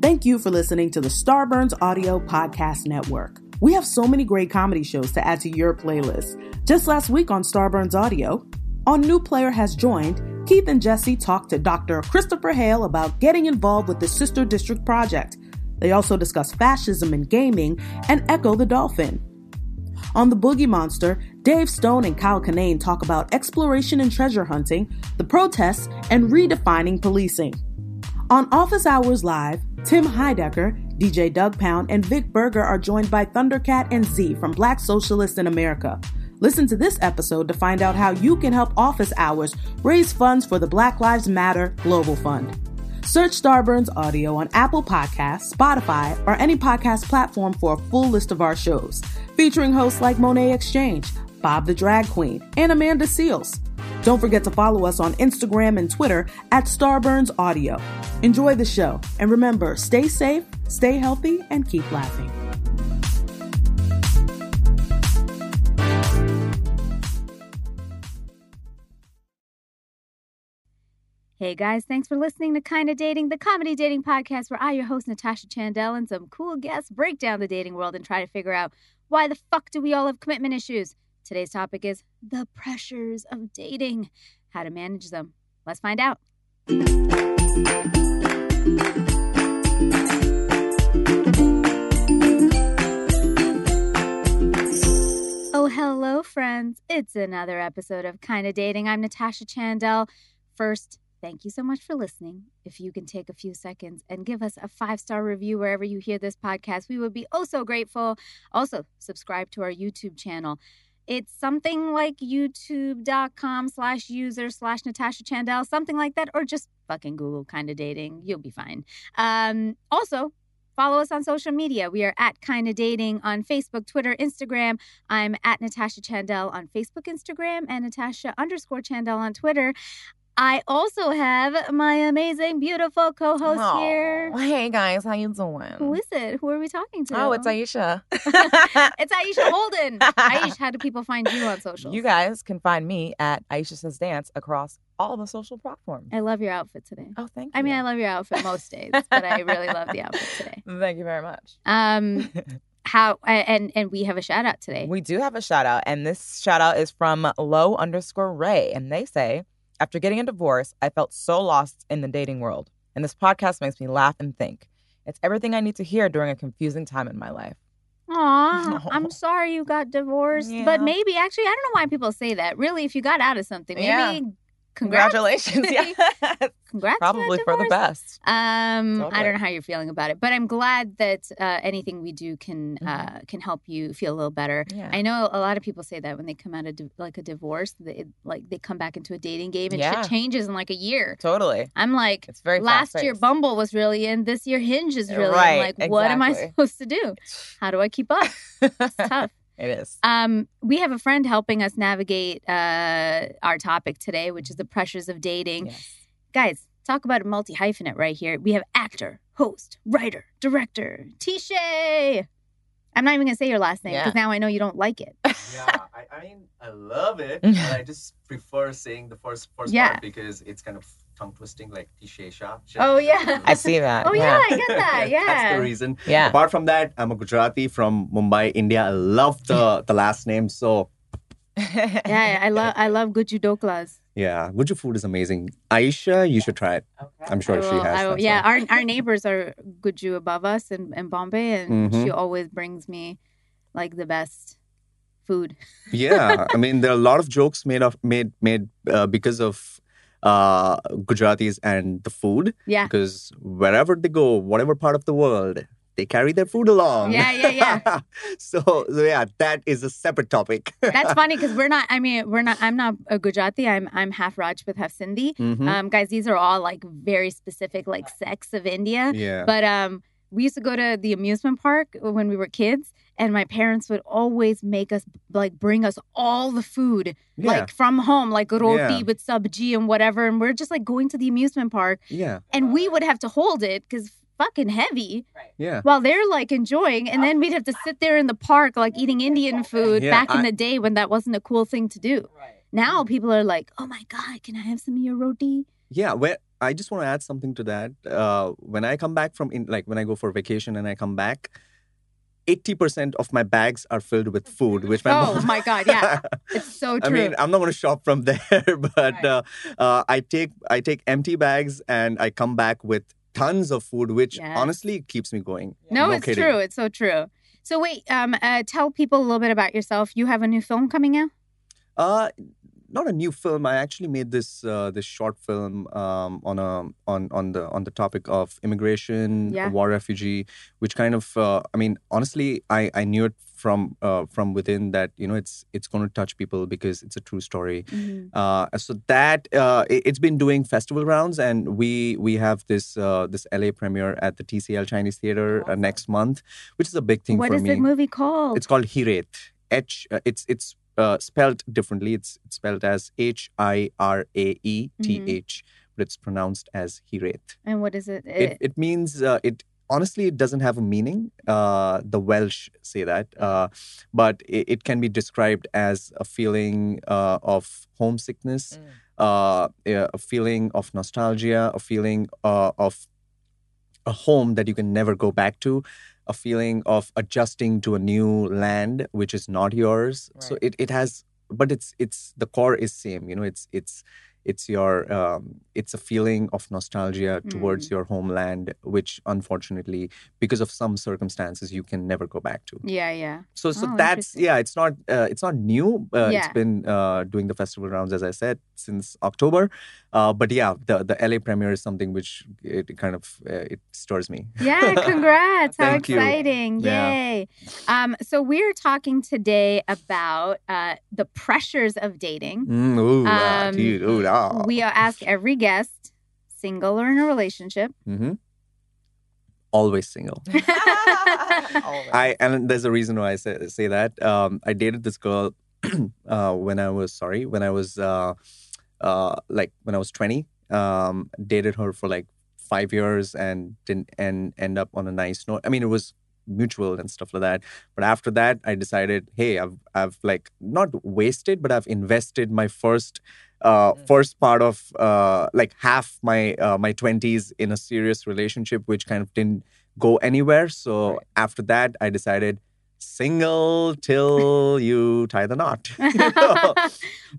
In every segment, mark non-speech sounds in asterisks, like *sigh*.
Thank you for listening to the Starburns Audio Podcast Network. We have so many great comedy shows to add to your playlist. Just last week on Starburns Audio, on New Player Has Joined, Keith and Jesse talked to Dr. Christopher Hale about getting involved with the Sister District Project. They also discuss fascism in gaming and Ecco the Dolphin. On The Boogie Monster, Dave Stone and Kyle Kinane talk about exploration and treasure hunting, the protests, and redefining policing. On Office Hours Live, Tim Heidecker, DJ Doug Pound, and Vic Berger are joined by Thundercat and Z from Black Socialists in America. Listen to this episode to find out how you can help Office Hours raise funds for the Black Lives Matter Global Fund. Search Starburns Audio on Apple Podcasts, Spotify, or any podcast platform for a full list of our shows, featuring hosts like Monét X Change, Bob the Drag Queen, and Amanda Seales. Don't forget to follow us on Instagram and Twitter at Starburns Audio. Enjoy the show, and remember, stay safe, stay healthy, and keep laughing. Hey guys, thanks for listening to Kinda Dating, the comedy dating podcast where I, your host Natasha Chandel, and some cool guests break down the dating world and try to figure out why the fuck do we all have commitment issues. Today's topic is the pressures of dating, how to manage them. Let's find out. Oh, hello, friends. It's another episode of Kinda Dating. I'm Natasha Chandel. First, thank you so much for listening. If you can take a few seconds and give us a five star review wherever you hear this podcast, we would be oh so grateful. Also, subscribe to our YouTube channel. It's something like youtube.com slash user slash Natasha Chandel, something like that, or just fucking Google kind of dating. You'll be fine. Um, also, follow us on social media. We are at kind of dating on Facebook, Twitter, Instagram. I'm at Natasha Chandel on Facebook, Instagram, and Natasha underscore Chandel on Twitter. I also have my amazing, beautiful co-host Aw. here. Hey guys, how you doing? Who is it? Who are we talking to? Oh, it's Aisha. *laughs* *laughs* it's Aisha Holden. Aisha, how do people find you on social? You guys can find me at Aisha Says Dance across all the social platforms. I love your outfit today. Oh, thank you. I mean, I love your outfit most days, but I really love the outfit today. *laughs* Thank you very much. Um, how and and we have a shout out today. We do have a shout out, and this shout out is from low underscore Ray. And they say, after getting a divorce, I felt so lost in the dating world. And this podcast makes me laugh and think. It's everything I need to hear during a confusing time in my life. Aw, *laughs* I'm sorry you got divorced, Yeah. but maybe actually I don't know why people say that. Really, if you got out of something, maybe Yeah. Congratulations. *laughs* yeah. Congrats. Probably for the best. Um, I don't know how you're feeling about it, but I'm glad that uh, anything we do can Mhm. uh, can help you feel a little better. Yeah. I know a lot of people say that when they come out of di- like a divorce, they, like they come back into a dating game and Yeah. shit changes in like a year. Totally. I'm like, It's very last year. Bumble was really in, this year Hinge is really Right, in. Like, what am I supposed to do? How do I keep up? It's *laughs* tough. It is. Um, we have a friend helping us navigate uh, our topic today, which is the pressures of dating. Yes. Guys, talk about a multi hyphenate right here. We have actor, host, writer, director, Teeshay. I'm not even gonna say your last name because Yeah. now I know you don't like it. *laughs* yeah, I, I mean, I love it, *laughs* but I just prefer saying the first first Yeah. part because it's kind of tongue twisting, like Tishesha. Oh, yeah. I see that. Oh yeah, I get *laughs* that. Yeah, that's the reason. Yeah. Apart from that, I'm a Gujarati from Mumbai, India. I love the *laughs* the last name, so *laughs* Yeah, I love I love Guju Dhoklas. yeah, Guju food is amazing. Aisha, you should try it. I'm sure I she will- has. I will- yeah, why. our our neighbors are Guju above us in, in Bombay, and Mhm. she always brings me like the best food. yeah. I mean, there are a lot of jokes made of made made uh, because of uh Gujaratis and the food. Yeah. Because wherever they go, whatever part of the world, they carry their food along. Yeah, yeah, yeah. *laughs* so, so yeah, that is a separate topic. That's *laughs* funny because we're not. I mean, we're not. I'm not a Gujarati. I'm I'm half Rajput, half Sindhi. Mhm. Um, guys, these are all like very specific like sects of India. yeah. But um, we used to go to the amusement park when we were kids, and my parents would always make us like bring us all the food yeah. like from home, like roti Yeah. with sabji and whatever. And we're just like going to the amusement park, yeah. and we would have to hold it because fucking heavy Yeah. while they're like enjoying, and then we'd have to sit there in the park like eating Indian food Yeah, back in the day when that wasn't a cool thing to do. Now people are like, "Oh my god, can I have some of your roti?" Yeah, where I just want to add something to that. Uh, when I come back from in like when I go for vacation and I come back, eighty percent of my bags are filled with food, which my Oh mom. my God, yeah. *laughs* It's so true. i mean i'm not going to shop from *laughs* there, but Right. uh, uh, I take I take empty bags and I come back with tons of food, which Yes. honestly keeps me going. no, no it's kidding. true. It's so true. So wait, um, uh, tell people a little bit about yourself. You have a new film coming out. Uh, not a new film. I actually made this uh, this short film um, on a on on the on the topic of immigration, Yeah. war refugee, which kind of uh, I mean honestly, I I knew it from uh, from within that you know it's it's going to touch people because it's a true story. Uh, so that uh, it, has been doing festival rounds, and we we have this uh, this LA premiere at the TCL Chinese Theater uh, next month, which is a big thing What is the movie called? It's called Hiraeth. H. Uh, it's it's uh, spelled differently. It's, it's spelled as H I R A E T H, but it's pronounced as Hiret. and what is it? It it means uh, it. Honestly, it doesn't have a meaning. Uh, the Welsh say that, uh, but it, it can be described as a feeling uh, of homesickness, uh, a feeling of nostalgia, a feeling uh, of a home that you can never go back to a feeling of adjusting to a new land which is not yours. So it, it has but it's it's the core is same you know it's it's it's your um, it's a feeling of nostalgia towards your homeland which unfortunately because of some circumstances you can never go back to. Yeah, yeah. so so Oh, that's yeah it's not uh, it's not new uh, Yeah. it's been uh, doing the festival rounds as i said since october uh, but yeah the the la premiere is something which it kind of uh, it stirs me Yeah, *laughs* congrats. How Thank you. exciting. Yeah. Yay. Um, so we're talking today about uh, the pressures of dating. Mm, ooh, ah, Um, dude, ooh, ah. We ask every guest, single or in a relationship. hmm Always single. *laughs* *laughs* I and there's a reason why I say, say that. Um, I dated this girl *clears throat* uh, when I was sorry when I was uh, uh, like when I was 20. Um, dated her for like five years and didn't and end up on a nice note. I mean, it was mutual and stuff like that. But after that, I decided, hey, I've I've like not wasted, but I've invested my first uh first part of uh like half my uh, my 20s in a serious relationship which kind of didn't go anywhere so Right. after that i decided single till *laughs* you tie the knot *laughs* You *laughs* know?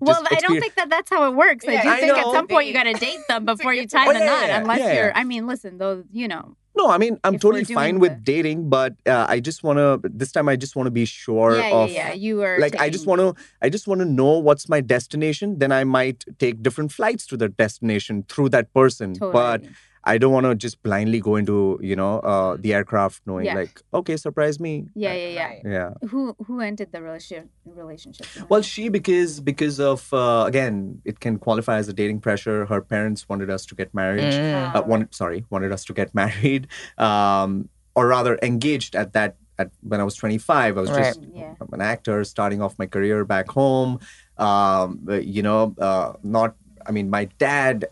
well, Just I don't think that that's how it works. I do I think at some point you got to date them before you tie Oh, the yeah, knot, yeah, unless yeah, you're. yeah. I mean, listen, though, you know. no i mean i'm totally fine the- with dating but uh, i just want to this time i just want to be sure yeah, of yeah, yeah. You are like i just want to i just want to know what's my destination then i might take different flights to the destination through that person Totally. but i don't want to just blindly go into you know uh, the aircraft knowing Yeah. like okay surprise me yeah, yeah, yeah. Right. yeah Who who ended the relationship? Relationship. well she because because of uh, again it can qualify as a dating pressure her parents wanted us to get married Mm. uh, wanted sorry wanted us to get *laughs* married um, or rather engaged at that at when i was 25 i was Right. just Yeah. I'm an actor starting off my career back home um, you know uh, not i mean my dad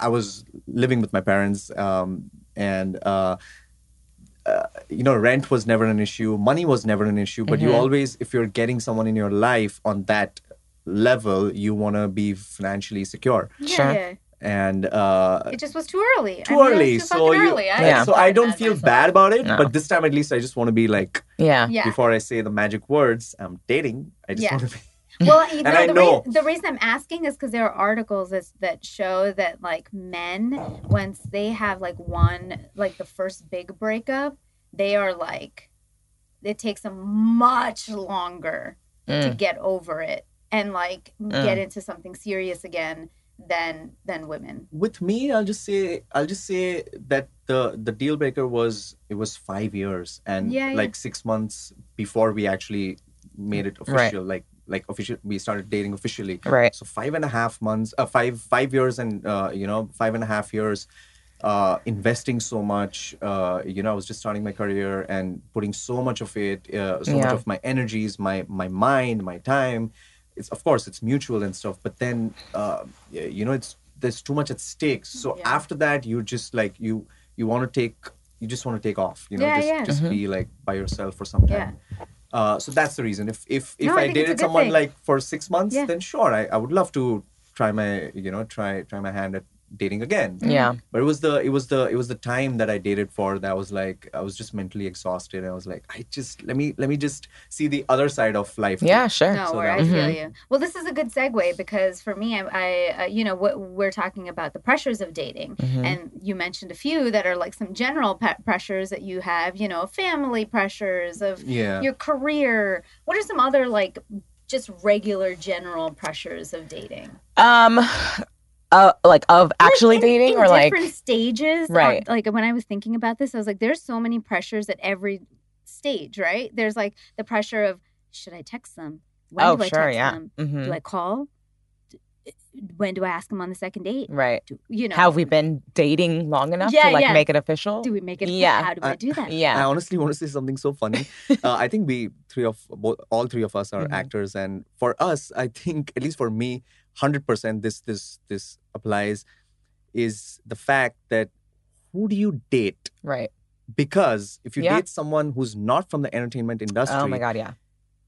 i was living with my parents um, and uh, uh, you know rent was never an issue money was never an issue but you Mhm. always if you're getting someone in your life on that level you want to be financially secure Yeah, Sure. yeah. and uh, It just was too early. too I mean, early too so fucking you early. I Yeah. so i don't feel myself. bad about it No. but this time at least i just want to be like Yeah. Yeah. before i say the magic words i'm dating i just Yeah. want to be *laughs* Well, you And know, I the, know. Reason, the reason I'm asking is because there are articles that, that show that like men, once they have like one, like the first big breakup, they are like, it takes them much longer to Mm. get over it and like Mm. get into something serious again than than women. with me i'll just say i'll just say that the the deal breaker was it was five years and Yeah, yeah. like six months before we actually made it official like like official we started dating officially Right. so five and a half months uh, five five years and uh, you know five and a half years uh, investing so much uh, you know i was just starting my career and putting so much of it uh, so much of my energies my my mind my time it's of course it's mutual and stuff but then uh, you know it's there's too much at stake so Yeah. after that you just like you you want to take you just want to take off you know Yeah, just yeah. just Mhm. be like by yourself for some Yeah. time Uh, so that's the reason. If if if No, I I, think it's a dated someone thing. like for six months, Yeah. then sure, I, I would love to try my you know try try my hand at dating again. Yeah. But it was the it was the it was the time that I dated for that I was like I was just mentally exhausted. I was like I just let me let me just see the other side of life. too. Yeah, sure. No, So where that I was- feel you. Well, this is a good segue because for me, I, I uh, you know, what we're talking about the pressures of dating, Mhm. and you mentioned a few that are like some general pe- pressures that you have. You know, family pressures of Yeah. your career. What are some other like just regular general pressures of dating? Um, uh, like of actually Like, in- dating in or like different stages. Right. uh, like when I was thinking about this, I was like, there's so many pressures at every stage, right? There's like the pressure of should I text them? When oh do I sure, text yeah, them? hmm Do I call? When do I ask them on the second date? right. Do, you know, Have we been dating long enough Yeah, to like yeah. make it official? do we make it? Yeah. How do I I- do that? Yeah. I honestly want to say something so funny. *laughs* uh, I think we three of both, all three of us are Mhm. actors, and for us, I think at least for me, hundred percent this this this applies. Is the fact that who do you date? right. Because if you Yeah. date someone who's not from the entertainment industry, Oh my god, yeah.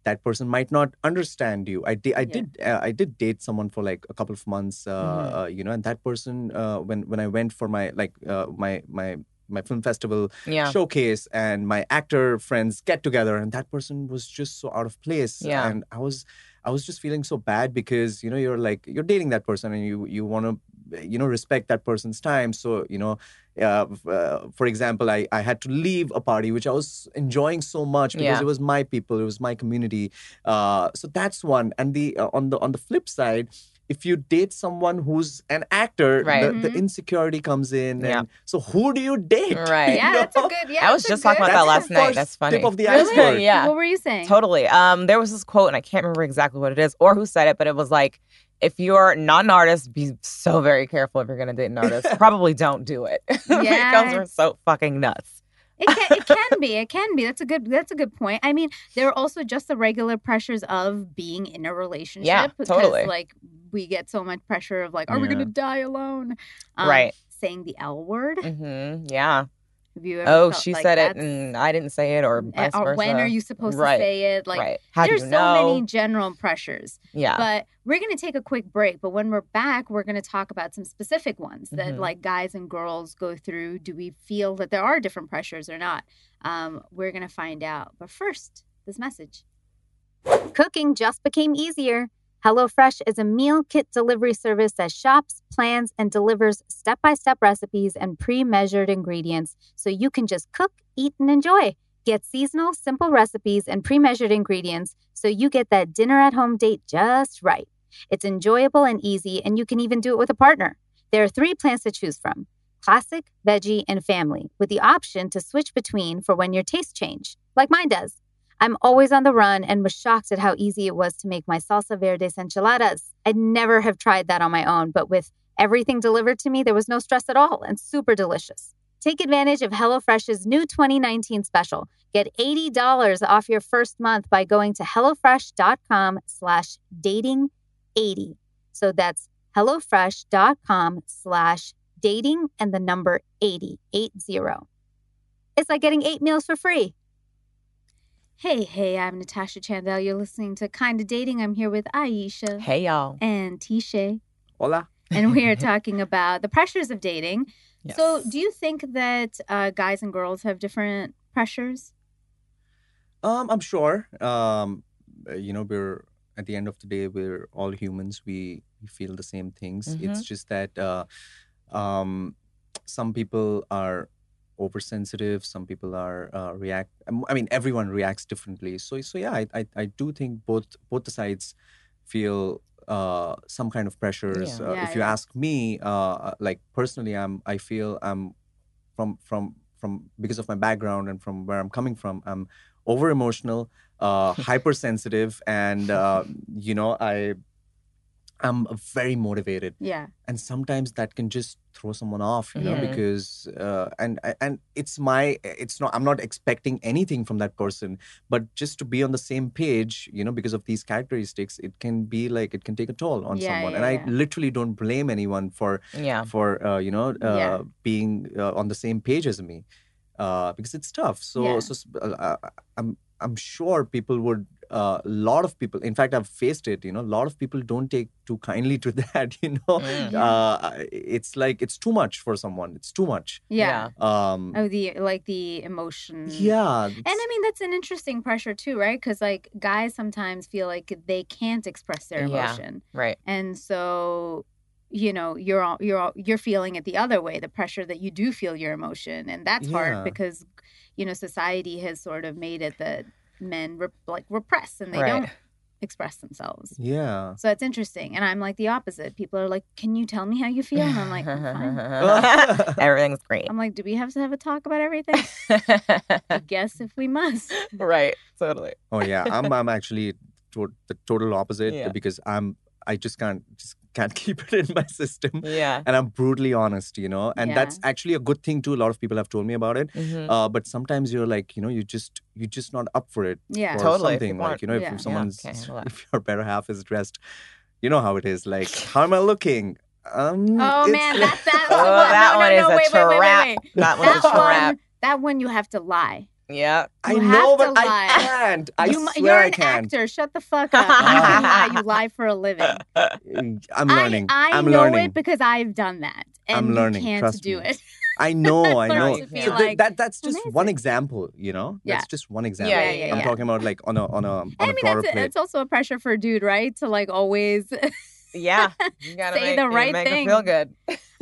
that person might not understand you. I did, I Yeah. did, uh, I did date someone for like a couple of months, uh, Mhm. uh, you know, and that person, uh, when when I went for my like uh, my my my film festival Yeah. showcase and my actor friends get together, and that person was just so out of place, Yeah. and I was. I was just feeling so bad because you know you're like you're dating that person and you you want to you know respect that person's time. So you know uh, uh, for example I, I had to leave a party which i was enjoying so much because Yeah. it was my people it was my community. Uh, so that's one. And the uh, on the on the flip side if you date someone who's an actor Right. the, the Mhm. insecurity comes in Yeah. and so who do you date *laughs* Right. You Yeah, that's a good. Yeah, I was just talking good- about that last *laughs* night. That's funny. tip of the Really? iceberg Yeah. What were you saying? Totally. Um, there was this quote, and I can't remember exactly what it is or who said it, but it was like, if you're not an artist, be so very careful if you're gonna date an artist. *laughs* Probably don't do it. Yeah. because we're so fucking nuts. It can, it can be. It can be. That's a good. That's a good point. I mean, there are also just the regular pressures of being in a relationship. Yeah, because, totally. Like we get so much pressure of like, are we gonna die alone? Um, Right. Saying the L word. hmm Yeah. Have you? Oh, she like said it, and I didn't say it, or vice or versa. when are you supposed Right. to say it? Like, right? How do there's so know? many general pressures. yeah. But we're going to take a quick break. But when we're back, we're going to talk about some specific ones that Mhm. like guys and girls go through. Do we feel that there are different pressures or not? Um, we're going to find out. But first, this message. Cooking just became easier. HelloFresh is a meal kit delivery service that shops, plans, and delivers step by step recipes and pre measured ingredients so you can just cook, eat, and enjoy. Get seasonal, simple recipes and pre measured ingredients so you get that dinner at home date just right. It's enjoyable and easy, and you can even do it with a partner. There are three plans to choose from classic, veggie, and family, with the option to switch between for when your tastes change, like mine does. I'm always on the run and was shocked at how easy it was to make my salsa verdes enchiladas. I'd never have tried that on my own, but with everything delivered to me, there was no stress at all and super delicious. Take advantage of HelloFresh's new 2019 special. Get $80 off your first month by going to HelloFresh.com slash dating 80. So that's HelloFresh.com slash dating and the number 80, 80. It's like getting eight meals for free. Hey, hey, I'm Natasha Chandel. You're listening to Kinda Dating. I'm here with Aisha hey, y'all. and Teeshay, Hola. and we are *laughs* talking about the pressures of dating. So, do you think that uh, guys and girls have different pressures? Um, I'm sure. Um, you know, we're at the end of the day, we're all humans. We we feel the same things. It's just that uh, um, some people are oversensitive. Some people are uh, react. um, I mean, everyone reacts differently. So so yeah, I I, I do think both both the sides feel uh, some kind of pressures. Yeah. Uh, Yeah, if you yeah. ask me, uh, like personally, I'm I feel I'm from from from because of my background and from where I'm coming from, I'm over emotional, uh, *laughs* hypersensitive, and uh, you know I I'm very motivated, Yeah. and sometimes that can just throw someone off, you know, Yeah. because uh, and and it's my it's not I'm not expecting anything from that person, but just to be on the same page, you know, because of these characteristics, it can be like it can take a toll on Yeah, someone, yeah, and I literally don't blame anyone for yeah. for uh, you know uh, being uh, on the same page as me uh, because it's tough. So so uh, I'm I'm sure people would a lot of people in fact i've faced it you know a lot of people don't take too kindly to *laughs* that you know Mm. uh, it's like it's too much for someone it's too much Yeah. um Oh, the like the emotion. yeah And I mean that's an interesting pressure too, right? Because like guys sometimes feel like they can't express their Yeah. emotion, Right. and so you know you're all, you're all, you're feeling it the other way, the pressure that you do feel your emotion, and that's Yeah. hard because you know society has sort of made it that men rep- like repress and they Right. don't express themselves. yeah So it's interesting, and I'm like the opposite. People are like, "Can you tell me how you feel?" And I'm like, "I'm. *laughs* Everything's great. I'm like, "Do we have to have a talk about everything?" *laughs* I guess if we must. right. Totally. oh yeah i'm i'm actually to- the total opposite Yeah. because i'm i just can't just can't *laughs* keep it in my system Yeah. and i'm brutally honest you know and Yeah. that's actually a good thing too a lot of people have told me about it Mhm. uh, but sometimes you're like you know you just you're just not up for it Yeah. or Totally, if something you like you know if, Yeah. if Yeah, someone's can't *laughs* if your better half is dressed you know how it is like *laughs* how am i looking um Oh man, like- that that Oh, one, that no, one no, is no, a wait, wait, wait, trap. wait, wait. That one's a trap. one, that one you have to lie. Yeah. I You know, have but to I can't. I you, swear you're I an can't. actor. Shut the fuck up. *laughs* You can lie. You lie for a living. *laughs* I'm learning. I, I am know learning. it because I've done that, and I'm learning, you can't trust do me. it. I *laughs* know. I know. learned to be So like, that that's just one example. You know, Yeah. that's just one example. Yeah, yeah, I'm yeah. talking about like on a on a on I a mean, that's, plate. it's also a pressure for a dude, right? To like always. Yeah. *laughs* You gotta Say make, the right make thing. Feel good.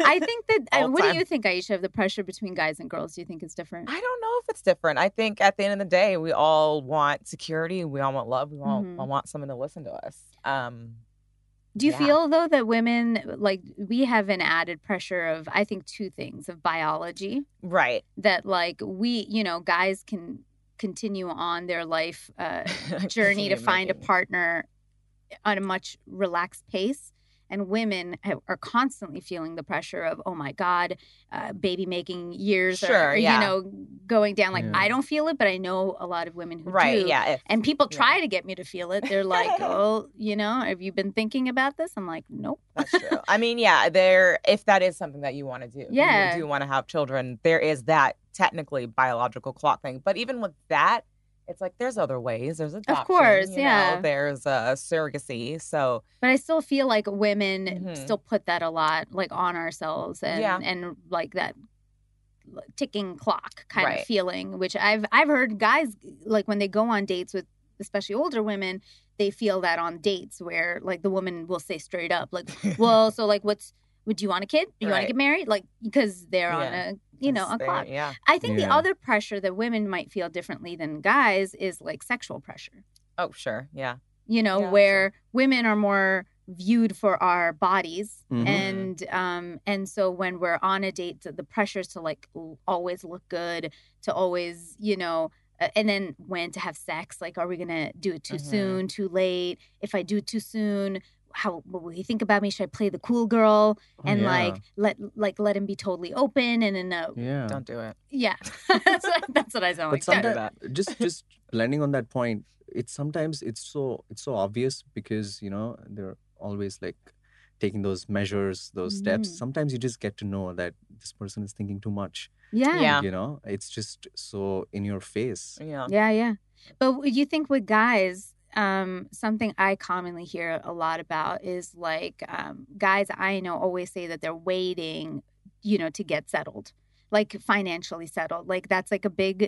I think that. *laughs* uh, what time. do you think, Aisha, of the pressure between guys and girls? Do you think it's different? I don't know if it's different. I think at the end of the day, we all want security. We all want love. We all, Mhm. all want someone to listen to us. Um, Do you Yeah. feel though that women like we have an added pressure of I think two things of biology right. that like we you know guys can continue on their life uh, *laughs* journey to find a partner on a much relaxed pace and women ha- are constantly feeling the pressure of oh my god uh, baby making years Sure, are yeah. you know going down like Yeah. i don't feel it but i know a lot of women who Right. do Yeah. If, and people Yeah. try to get me to feel it they're like *laughs* oh you know have you been thinking about this i'm like nope That's true. I mean, yeah, there. If that is something that you want to do, Yeah. you do want to have children. There is that technically biological clock thing, but even with that, it's like there's other ways. There's adoption. course, you know, yeah. There's uh, surrogacy. So but i still feel like women Mhm. still put that a lot like on ourselves and Yeah. and like that ticking clock kind Right. of feeling which i've i've heard guys like when they go on dates with especially older women they feel that on dates where like the woman will say straight up like *laughs* well so like what's would you want a kid Do you want to get married like because they're on a you know a it's clock Yeah. i think the other pressure that women might feel differently than guys is like sexual pressure Oh, sure. Yeah. you know, Yeah, where women are more viewed for our bodies Mhm. and um and so when we're on a date the, the pressures to like always look good to always you know uh, and then when to have sex like are we gonna do it too Mhm. soon too late if i do it too soon how what will he think about me should i play the cool girl and Oh, Yeah. like let like let him be totally open and then a yeah. Don't do it. yeah *laughs* *laughs* that's, what, that's what i sound but like Don't- sometimes just just landing on that point it's sometimes it's so it's so obvious because you know they're always like taking those measures those steps Mhm. sometimes you just get to know that this person is thinking too much yeah Yeah. you know it's just so in your face Yeah. Yeah, yeah. But you think with guys, um, something I commonly hear a lot about is like um, guys I know always say that they're waiting, you know, to get settled, like financially settled. Like that's like a big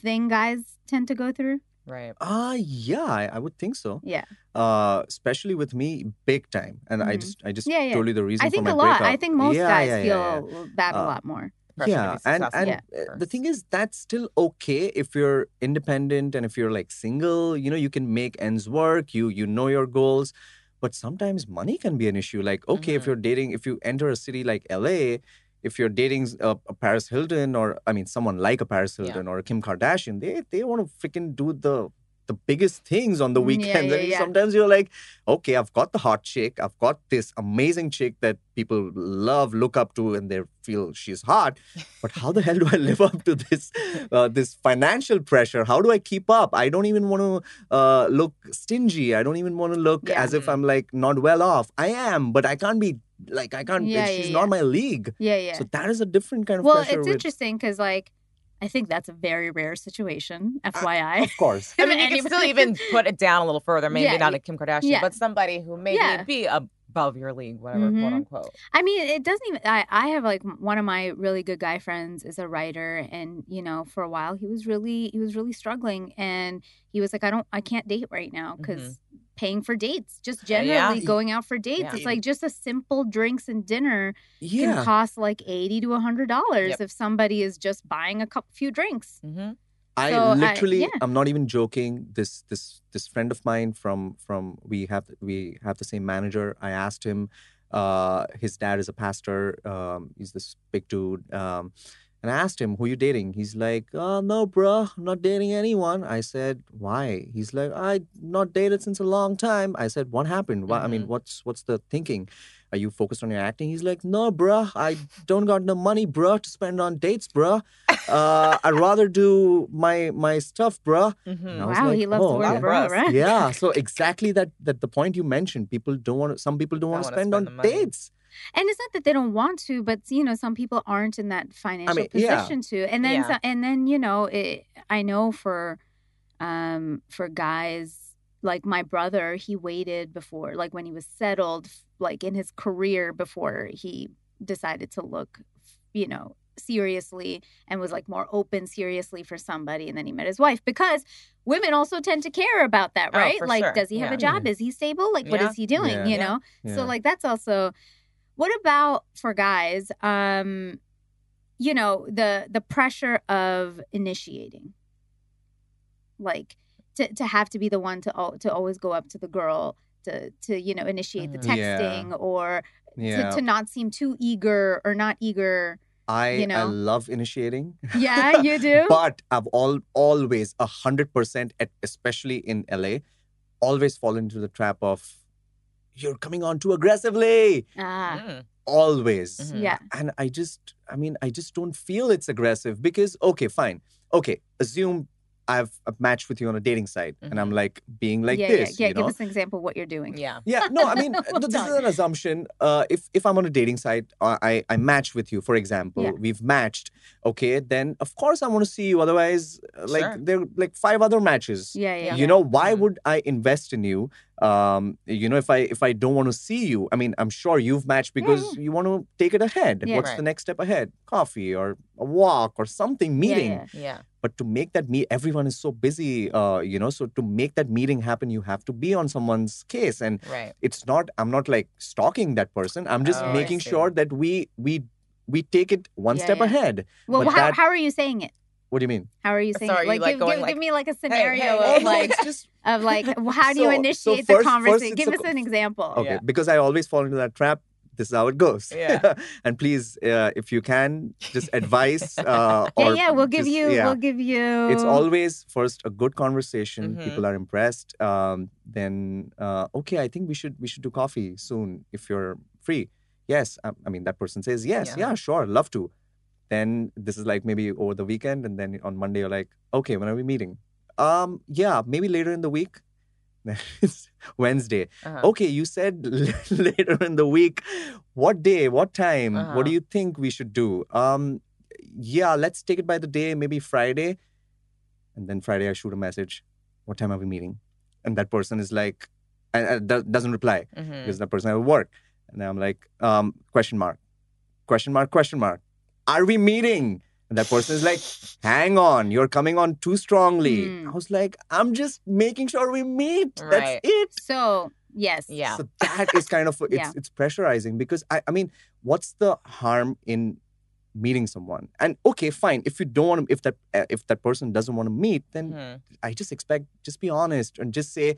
thing guys tend to go through. Right. ah yeah I, I would think so Yeah. uh especially with me big time and i Mhm. just i just Yeah, yeah. told you the reason I think for a lot. breakup. I think most Yeah, guys yeah, yeah, feel yeah. that a Uh, lot more. Pressure to yeah be and successful and Yeah. uh, the thing is that's still okay if you're independent and if you're like single you know you can make ends work you you know your goals but sometimes money can be an issue like okay if Mhm. you're dating if you enter a city like la if you're dating a, a paris hilton or i mean someone like a paris Yeah. hilton or a kim kardashian they they want to freaking do the the biggest things on the Yeah, weekends *laughs* yeah, and yeah. sometimes you're like okay i've got the hot chick i've got this amazing chick that people love look up to and they feel she's hot but how the *laughs* hell do I live up to this uh, this financial pressure? How do I keep up? I don't even want to uh, look stingy. I don't even want to look Yeah. as if I'm like not well off. I am, but I can't be like I can't. Yeah, she's yeah, not yeah. my league. Yeah, yeah. So that is a different kind of well, it's with, interesting because like I think that's a very rare situation, uh, FYI. Of course. I mean, you *laughs* can still even put it down a little further. Maybe Yeah, not a Kim Kardashian, yeah. but somebody who maybe Yeah. be above your league, whatever, Mhm. quote unquote. I mean, it doesn't even. I, I have like one of my really good guy friends is a writer, and you know, for a while he was really he was really struggling, and he was like, I don't, I can't date right now because paying for dates, just Yeah. generally going out for dates, Yeah. it's like just a simple drinks and dinner can cost like eighty to hundred dollars Yep. if somebody is just buying a couple few drinks. hmm I So, I- literally, yeah. I'm not even joking. This this this friend of mine from from we have we have the same manager. I asked him. Uh, his dad is a pastor. Um, he's this big dude. Um, and I asked him, "Who you dating?" He's like, "Oh no, bro, I'm not dating anyone." I said, "Why?" He's like, "I not dated since a long time." I said, "What happened? Why, I mean, Mhm. what's what's the thinking? Are you focused on your acting?" He's like, "No, bro, I don't got no money, bro, to spend on dates, bro. Uh, I'd rather do my my stuff, bro." hmm Wow, like, he loves oh, the word okay. bro, Bros. right? yeah *laughs* so exactly that that the point you mentioned people don't want to some people don't Don't want to spend, spend on dates and it's not that they don't want to but you know some people aren't in that financial yeah. position to and then Yeah. so, and then you know it, i know for um for guys like my brother he waited before like when he was settled like in his career before he decided to look you know seriously and was like more open seriously for somebody and then he met his wife because women also tend to care about that Oh, right for like sure. does he have Yeah. a job is he stable like what Yeah. is he doing you know so like that's also what about for guys? Um you know, the the pressure of initiating. Like to to have to be the one to al- to always go up to the girl to to you know initiate the. Yeah. texting or yeah to, to not seem too eager or not eager. i you i know. love initiating Yeah, you *laughs* do. but i've all always a hundred percent especially in la always fallen into the trap of you're coming on too aggressively ah, Mm. always Mhm. yeah. and i just i mean i just don't feel it's aggressive because okay fine okay assume i've, I've matched with you on a dating site and i'm Mhm. like being like yeah, this yeah, yeah. you Give us an example of what you're doing. Yeah. Yeah, no, I *laughs* mean, Well th- this is an assumption. Uh, if if I'm on a dating site, uh, I I match with you, for example, Yeah. we've matched. Okay, then of course I want to see you. Otherwise, uh, like Sure. there are like five other matches. Yeah, yeah. You yeah. know, why Mhm. would I invest in you? Um, you know, if I if I don't want to see you, I mean, I'm sure you've matched because you want to take it ahead. Yeah. What's Right. the next step ahead? Coffee or a walk or something, meeting yeah. Yeah. but to make that meet everyone is so busy uh you know so to make that meeting happen you have to be on someone's case and Right. it's not i'm not like stalking that person i'm just Oh, making sure that we we we take it one Yeah, step yeah. ahead Well, how, that- how are you saying it? What do you mean How are you saying So are you, Like, like, give, going give, like, give me like a scenario hey, of oh, like it's *laughs* just of like *laughs* how do you So- so initiate first- the conversation? Give a us co- an example. okay Yeah. because i always fall into that trap this is how it goes Yeah. *laughs* and please uh, if you can just advice uh, Yeah, or yeah, we'll give just- you yeah. we'll give you it's always first a good conversation Mhm. people are impressed um, then uh, okay i think we should we should do coffee soon if you're free yes i, I mean that person says yes Yeah. yeah. sure love to then this is like maybe over the weekend and then on monday you're like okay when are we meeting? Um yeah maybe later in the week. It's *laughs* wednesday. Uh-huh. okay you said *laughs* later in the week. What day? What time? What Uh-huh. do you think we should do? Um yeah let's take it by the day maybe friday. And then friday i shoot a message. What time are we meeting? And that person is like and, doesn't reply Mhm. because that person at work. And i'm like um question mark. Question mark question mark are we meeting and that person is like hang on you're coming on too strongly Hmm. i was like i'm just making sure we meet Right. that's it so yes. Yeah. so that is kind of it's Yeah. it's pressurizing because I I mean, what's the harm in meeting someone? And okay, fine. If you don't want to, if that uh, if that person doesn't want to meet, then Mhm. I just expect just be honest and just say,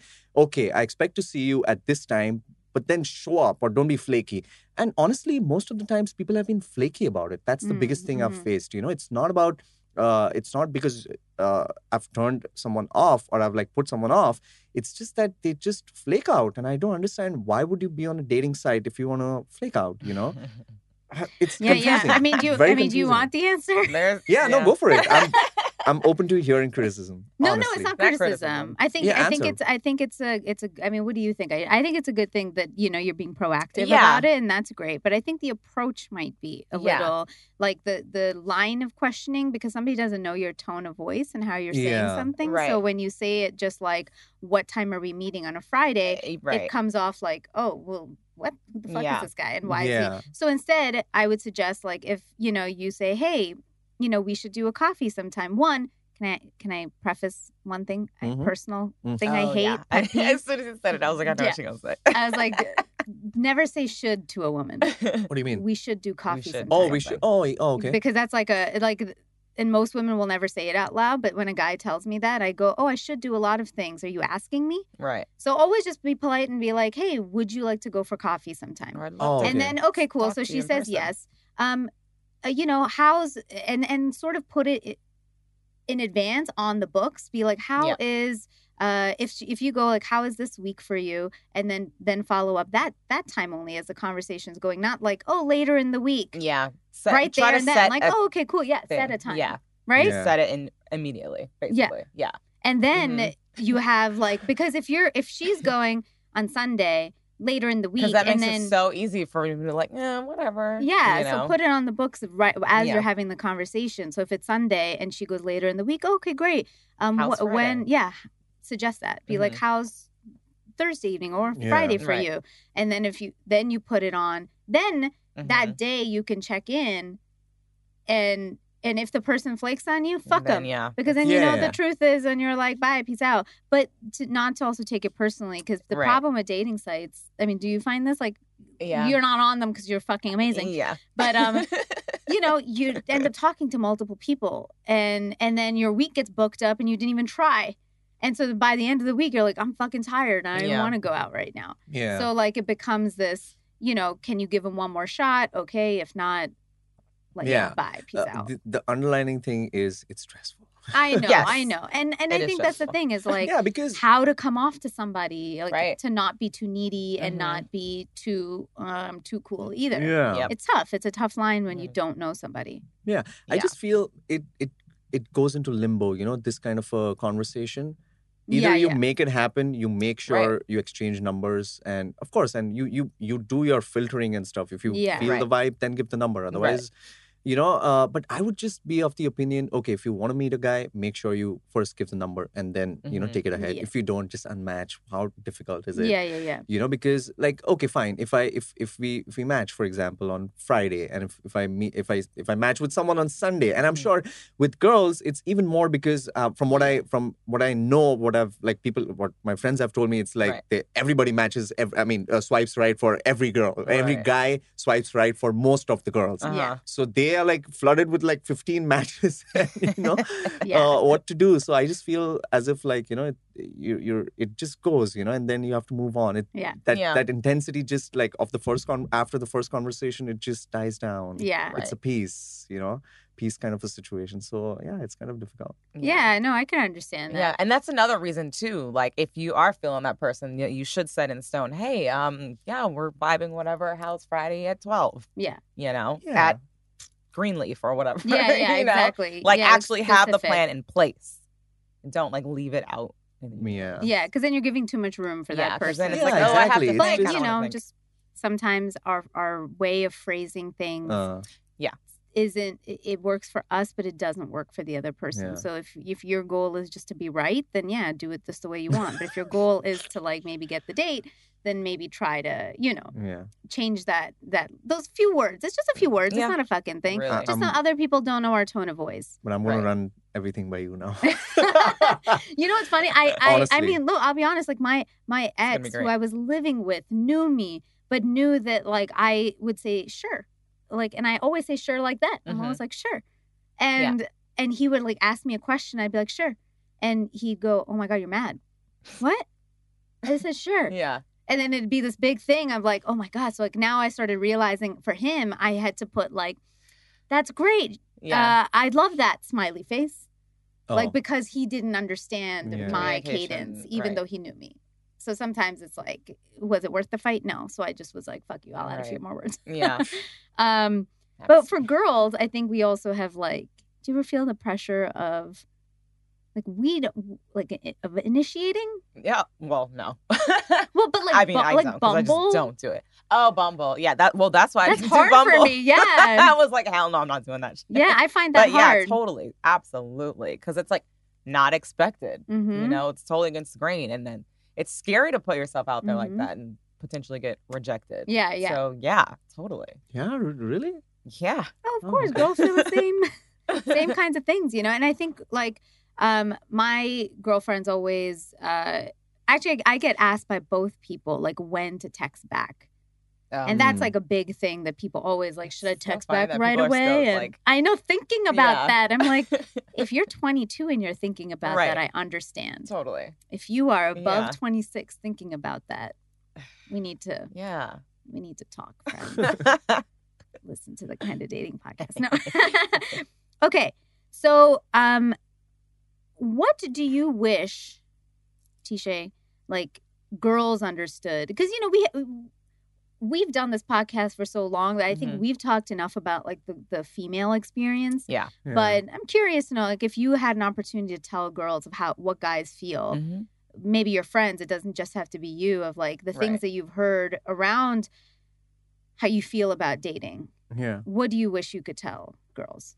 okay, I expect to see you at this time, but then show up or don't be flaky. And honestly, most of the times people have been flaky about it. That's the Mm, biggest thing I've mhm. faced. You know, it's not about. Uh, it's not because uh, I've turned someone off or I've like put someone off. It's just that they just flake out, and I don't understand why would you be on a dating site if you want to flake out? You know, *laughs* it's Yeah, confusing. yeah. I mean, do you Very I mean, do you want the answer? There's, Yeah, no, go for it. I'm, *laughs* I'm open to hearing criticism. No, honestly. no, it's not Not criticism. criticism. I think Yeah, I think it's I think it's a it's a I mean, what do you think? I, I think it's a good thing that you know you're being proactive Yeah. about it, and that's great. But I think the approach might be a Yeah. little like the the line of questioning because somebody doesn't know your tone of voice and how you're saying Yeah. something. Right. So when you say it just like, "What time are we meeting on a Friday?" Eh, right. It comes off like, "Oh, well, what the fuck Yeah. is this guy and why is he?" So instead, I would suggest like if you know you say, "Hey, you know, we should do a coffee sometime." One. Can I can I preface one thing? A Mhm. personal Mhm. thing I Oh, hate. yeah. pet *laughs* as soon as you said it, I was like, I know Yeah. what she's gonna say. I was like, never say should to a woman. *laughs* What do you mean? We should do coffee should. sometime. Oh, we should. Oh, oh, okay. Because that's like a like, and most women will never say it out loud. But when a guy tells me that, I go, "Oh, I should do a lot of things. Are you asking me?" right. So always just be polite and be like, "Hey, would you like to go for coffee sometime?" Or Oh, love to. And then okay, cool. Talk So she says person. yes. Um, uh, you know, how's and and sort of put it in advance on the books. Be like, how is Yeah. uh if she, if you go like, how is this week for you? And then then follow up that that time only as the conversation's going, not like oh later in the week, yeah. Set, right there and then. set Like a oh okay cool yeah set a time Yeah. right Yeah. Set it in immediately. Yeah. Basically. Yeah. and then Mhm. you have like because if you're if she's *laughs* going on Sunday later in the week. Because week that makes then it so easy for you to be like, yeah, whatever. Yeah, you so put it on the books right as Yeah. you're having the conversation. So if it's Sunday and she goes later in the week, okay, great. Um, wh- when yeah, suggest that. Be like, Mhm. how's Thursday evening or Yeah. Friday for Right. you? And then if you then you put it on, then Mhm. that day you can check in, and and if the person flakes on you, fuck them. Yeah. Because then you know Yeah. the truth is, and you're like, bye, peace out. But to, not to also take it personally, because the Right. problem with dating sites, I mean, do you find this like Yeah. you're not on them because you're fucking amazing? Yeah. But um, *laughs* you know, you end up talking to multiple people, and and then your week gets booked up, and you didn't even try. And so by the end of the week, you're like, I'm fucking tired. and I don't Yeah. want to go out right now. yeah. So like, it becomes this. You know, can you give him one more shot? Okay, if not, like, yeah, Yeah. bye, peace Uh, out. the, the underlining thing is it's stressful. I *laughs* know, Yes. I know, and and It I is think that's the thing is like yeah, because how to come off to somebody, like Right. to not be too needy and Mhm. not be too um too cool either. yeah, Yep. It's tough. It's a tough line when you Mhm. don't know somebody. I Yeah. I just feel it it it goes into limbo. You know, this kind of a conversation. Either yeah, you yeah. make it happen, you make sure you exchange numbers, and of course, and you you you do your filtering and stuff. If you Yeah. feel the vibe, then give the number. Otherwise, you know. Uh, but I would just be of the opinion. Okay, if you want to meet a guy, make sure you first give the number, and then you know Mhm. take it ahead. Yeah. If you don't, just unmatch. How difficult is it? Yeah, yeah, yeah. you know because like okay fine if i if if we if we match for example on friday and if, if i meet if i if i match with someone on sunday and i'm Mhm. sure with girls it's even more because uh, from what i from what i know what i've like people what my friends have told me it's like Right. they, everybody matches ev- i mean uh, swipes right for every girl every guy swipes right for most of the girls Uh-huh. Yeah. so they are like flooded with like 15 *laughs* matches you know *laughs* Yeah. uh, what to do so i just feel as if like you know it, you, you're it just goes you know and then you have to move on it Yeah. that Yeah. that intensity just like of the first con after the first conversation it just dies down Yeah. it's a peace you know peace kind of a situation so yeah it's kind of difficult Yeah, no, I can understand Yeah, and that's another reason too. Like, if you are feeling that person, you, you should set in stone. Hey, um, yeah, we're vibing whatever. How's Friday at twelve? Yeah. You know, Yeah. at Greenleaf or whatever. *laughs* Yeah, yeah, you know? exactly. Like, Yeah, actually have the plan in place. And don't like leave it out. yeah Yeah, because then you're giving too much room for Yeah, that 'cause person. it's Yeah, like, oh, I have to It's but think. just- you know, just sometimes our our way of phrasing things uh, isn't it it works for us, but it doesn't work for the other person. Yeah. So if if your goal is just to be right, then yeah, do it just the way you want. but if your goal is to like maybe get the date, then maybe try to you know yeah change that that those few words. It's just a few words. Yeah. It's not a fucking thing. Really. Just that other people don't know our tone of voice. but i'm gonna Right. run everything by you now *laughs* You know what's funny? I I, I mean, look, I'll be honest. Like my my ex, who. I was living with, knew me, but knew that like I would say sure, like, and I always say sure like that. I'm Mhm. always like sure, and and he would like ask me a question. I'd be like sure, and he'd go, oh my god, you're mad. What? I said sure. *laughs* Yeah. And then it'd be this big thing of like, oh my God. So like now I started realizing for him, I had to put like, that's great. Yeah. Uh, I love that smiley face. Oh, Like because he didn't understand Yeah. my cadence, even right. though he knew me. So sometimes it's like, was it worth the fight? No. So I just was like, fuck you. I'll add a few more words. yeah. *laughs* um, but for girls, I think we also have like, do you ever feel the pressure of like we don't like of initiating. Yeah. Well, no. *laughs* Well, but like I mean, Bu- I like don't. 'cause I Bumble. just don't do it. Oh, Bumble. Yeah. That. Well, that's why I That's didn't hard do Bumble. for me. Yeah. *laughs* I was like, hell no, I'm not doing that. Shit. yeah, I find *laughs* that But yeah, totally, absolutely, because it's like not expected. You Mhm. know, it's totally against the grain, and then it's scary to put yourself out there like Mhm. that and potentially get rejected. Yeah, yeah. So yeah, totally. Yeah, r- really? Yeah. Oh, of Oh, course, okay. girls feel the same same kinds of things, you know. And I think like um my girlfriends always uh actually I get asked by both people like when to text back. and that's Mm. like a big thing that people always like should I Um, text back right are still, away? and like- I know thinking about Yeah. that. I'm like *laughs* if you're 22 and you're thinking about Right. that, I understand. totally. If you are above Yeah. 26 thinking about that, we need to Yeah. we need to talk, *laughs* listen to the kind of dating podcast. No. *laughs* okay. So, um, what do you wish, Teeshay, like girls understood? Because you know we we've done this podcast for so long that I think Mhm. we've talked enough about like the the female experience. yeah. Yeah. But I'm curious to know, like, if you had an opportunity to tell girls of how what guys feel, Mhm. maybe your friends, it doesn't just have to be you, of like the things Right. that you've heard around how you feel about dating. yeah. What do you wish you could tell girls?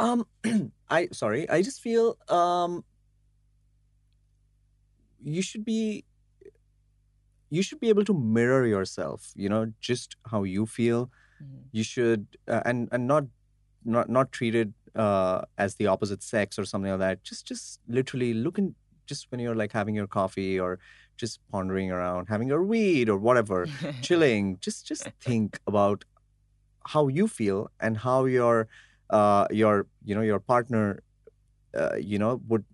Um, *clears throat* I sorry. I just feel um, you should be you should be able to mirror yourself. You know, just how you feel. Mhm. You should uh, and and not not not treat it uh, as the opposite sex or something like that. Just just literally look in just when you're like having your coffee or just pondering around, having your weed or whatever, *laughs* chilling. Just just think about how you feel and how your uh your you know your partner uh, you know would